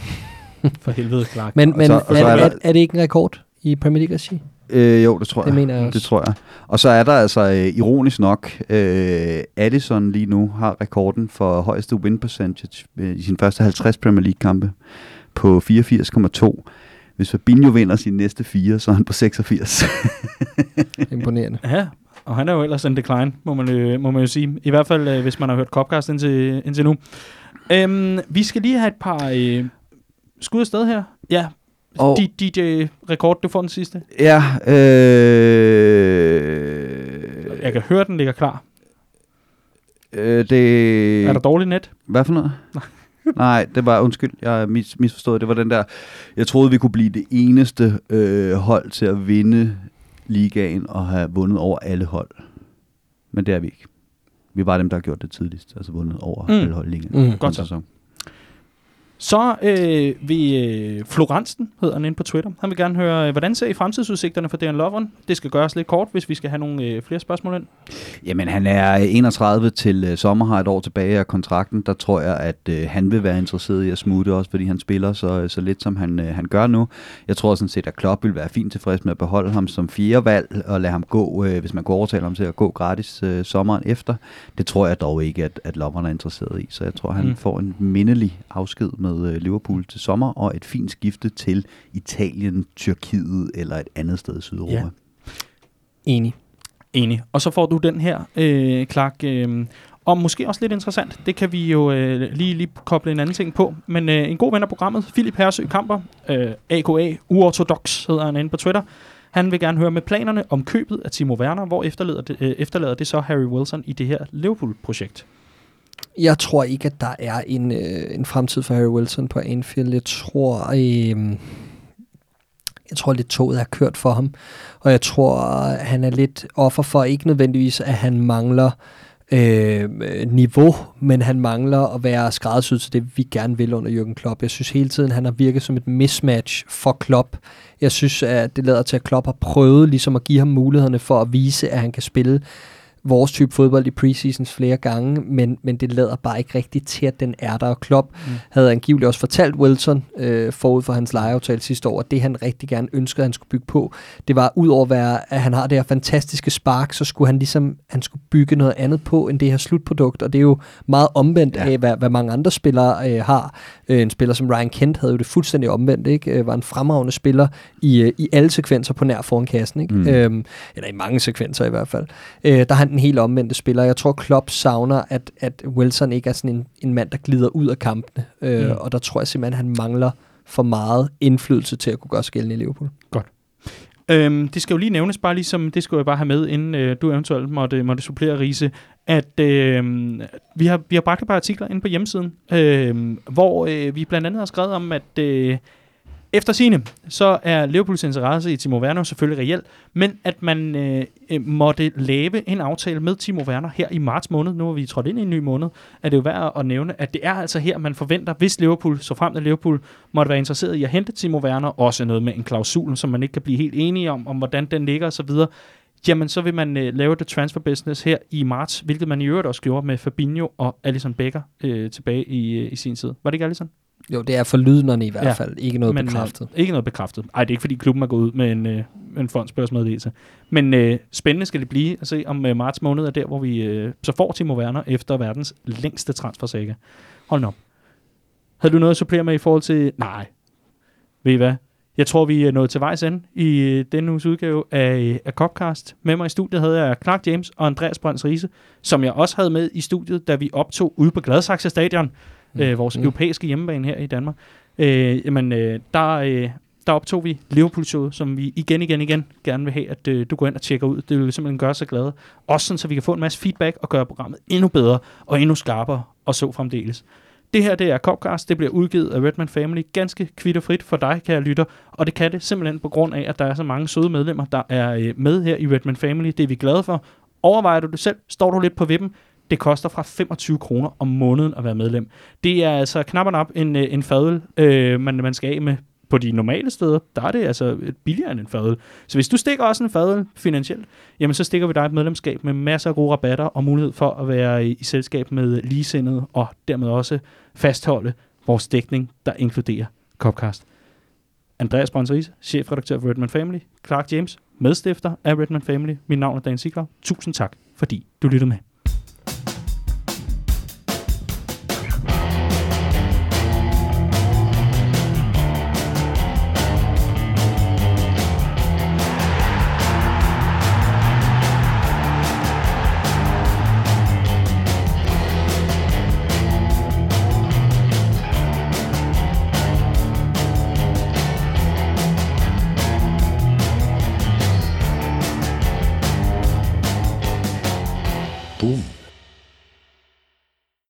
For helvede, Clark. Men, men så- er, og så er, er er, der- er det ikke en rekord i Premier League regi? Øh, jo, det tror Det jeg. mener jeg også. Det tror jeg. Og så er der altså, øh, ironisk nok, øh, Addison lige nu har rekorden for højeste win percentage øh, i sine første 50 Premier League-kampe på 84,2. Hvis Fabinho vinder sine næste fire, så er han på 86. Imponerende. Ja, og han er jo ellers en decline, må man, øh, må man jo sige. I hvert fald, øh, hvis man har hørt Copcast indtil, indtil nu. Øhm, vi skal lige have et par øh, skud afsted her. Ja, Og- D- DJ Rekord, du får den sidste. ja, øh, Jeg kan høre, den ligger klar. øh, det... Er der dårligt net? Hvad for noget? Nej, det var, undskyld, jeg mis, misforstod. Det var den der, jeg troede, vi kunne blive det eneste øh, hold til at vinde ligaen og have vundet over alle hold. Men det er vi ikke. Vi er bare dem, der har gjort det tidligst, altså vundet over Mm. alle hold i ligaen. Mm. Godt så. sæson. Så øh, vil øh, Florensen, hedder han inde på Twitter, han vil gerne høre, øh, hvordan ser I fremtidsudsigterne for Dejan Lovren? Det skal gøres lidt kort, hvis vi skal have nogle øh, flere spørgsmål ind. Jamen, han er 31 til øh, sommer, har et år tilbage af kontrakten. Der tror jeg, at øh, han vil være interesseret i at smutte, også fordi han spiller så, så lidt, som han, øh, han gør nu. Jeg tror sådan set, at Klopp vil være fint tilfreds med at beholde ham som fjerde valg, og lade ham gå, øh, hvis man kunne overtale ham til at gå gratis øh, sommeren efter. Det tror jeg dog ikke, at, at Lovren er interesseret i, så jeg tror, han mm. får en mindelig afsked med med øh, Liverpool til sommer, og et fint skifte til Italien, Tyrkiet eller et andet sted i Sydeuropa. Ja. Enig. Enig. Og så får du den her, øh, Clark, øh, og måske også lidt interessant, det kan vi jo øh, lige, lige koble en anden ting på, men øh, en god ven af programmet, Philip Hersø Kamper, øh, AKA Uorthodox hedder han inde på Twitter, han vil gerne høre med planerne om købet af Timo Werner, hvor efterlader det, øh, efterlader det så Harry Wilson i det her Liverpool-projekt. Jeg tror ikke, at der er en, øh, en fremtid for Harry Wilson på Anfield. Jeg tror, øh, jeg tror lidt toget er kørt for ham. Og jeg tror, han er lidt offer for ikke nødvendigvis, at han mangler øh, niveau, men han mangler at være skræddersyet til det, vi gerne vil under Jürgen Klopp. Jeg synes hele tiden, han har virket som et mismatch for Klopp. Jeg synes, at det lader til, at Klopp har prøvet ligesom at give ham mulighederne for at vise, at han kan spille vores type fodbold i preseasons flere gange, men, men det lader bare ikke rigtigt til, at den er der. Og Klopp Mm. havde angiveligt også fortalt Wilson øh, forud for hans lejeaftale sidste år, at det han rigtig gerne ønskede, at han skulle bygge på, det var ud over, at, være, at han har det her fantastiske spark, så skulle han ligesom han skulle bygge noget andet på, end det her slutprodukt, og det er jo meget omvendt Ja. af, hvad, hvad mange andre spillere øh, har. Øh, en spiller som Ryan Kent havde jo det fuldstændig omvendt, ikke? Øh, var en fremragende spiller i, øh, i alle sekvenser på nær foran kassen, ikke? Mm. Øhm, eller i mange sekvenser i hvert fald. Øh, der er han den helt omvendte spiller. Jeg tror, Klopp savner, at, at Wilson ikke er sådan en, en mand, der glider ud af kampene. Øh, Mm. Og der tror jeg simpelthen, at han mangler for meget indflydelse til at kunne gøre skælden i Liverpool. Øhm, det skal jo lige nævnes, bare ligesom, det skulle jeg bare have med, inden øh, du eventuelt måtte, måtte supplere Riese, at øh, vi, har, vi har bragt et par artikler inde på hjemmesiden, øh, hvor øh, vi blandt andet har skrevet om, at øh, efter sine så er Liverpools interesse i Timo Werner selvfølgelig reelt, men at man øh, øh, måtte lave en aftale med Timo Werner her i marts måned, nu er vi trådt ind i en ny måned, er det jo værd at nævne, at det er altså her, man forventer, hvis Liverpool, så frem til Liverpool, måtte være interesseret i at hente Timo Werner, også noget med en klausul, som man ikke kan blive helt enige om, om hvordan den ligger osv., jamen så vil man øh, lave det transfer business her i marts, hvilket man i øvrigt også gjorde med Fabinho og Alisson Becker øh, tilbage i, øh, i sin tid. Var det ikke Alisson? Jo, det er for lydnerne i hvert Ja. fald. Ikke noget Men, Men, bekræftet. Øh, ikke noget bekræftet. Ej, det er ikke fordi klubben er gået ud med en, øh, en fondsbørsmeddelelse. Men øh, spændende skal det blive at se, om øh, marts måned er der, hvor vi øh, så får Timo Werner efter verdens længste transfersaga. Hold nu op. Havde du noget at supplere med i forhold til... Nej. Ved I hvad? Jeg tror, vi er nået til vejs ende i øh, denne uges udgave af, af Copcast. Med mig i studiet havde jeg Clark James og Andreas Brøns Riese, som jeg også havde med i studiet, da vi optog ude på Gladsaxe Stadion, mm. øh, vores mm. Europæiske hjemmebane her i Danmark. Øh, jamen, øh, der, øh, der optog vi Liverpool-showet, som vi igen, igen, igen gerne vil have, at øh, du går ind og tjekker ud. Det vil simpelthen gøre så glade. Også sådan, så vi kan få en masse feedback og gøre programmet endnu bedre og endnu skarpere og så fremdeles. Det her, det er Copcast. Det bliver udgivet af Redman Family ganske kvitterfrit for dig, kære lytter. Og det kan det simpelthen på grund af, at der er så mange søde medlemmer, der er øh, med her i Redman Family. Det er vi glade for. Overvejer du det selv? Står du lidt på vippen? Det koster fra 25 kroner om måneden at være medlem. Det er altså knap og nap en, øh, en fadel, øh, man, man skal af med på de normale steder. Der er det altså øh, billigere end en fadel. Så hvis du stikker også en fadel finansielt, jamen så stikker vi dig et medlemskab med masser af gode rabatter og mulighed for at være i, i selskab med ligesindede og dermed også fastholde vores dækning, der inkluderer Copcast. Andreas Brønseris, chefredaktør for Redman Family, Clark James, medstifter af Redman Family. Mit navn er Dan Sigler. Tusind tak, fordi du lyttede med.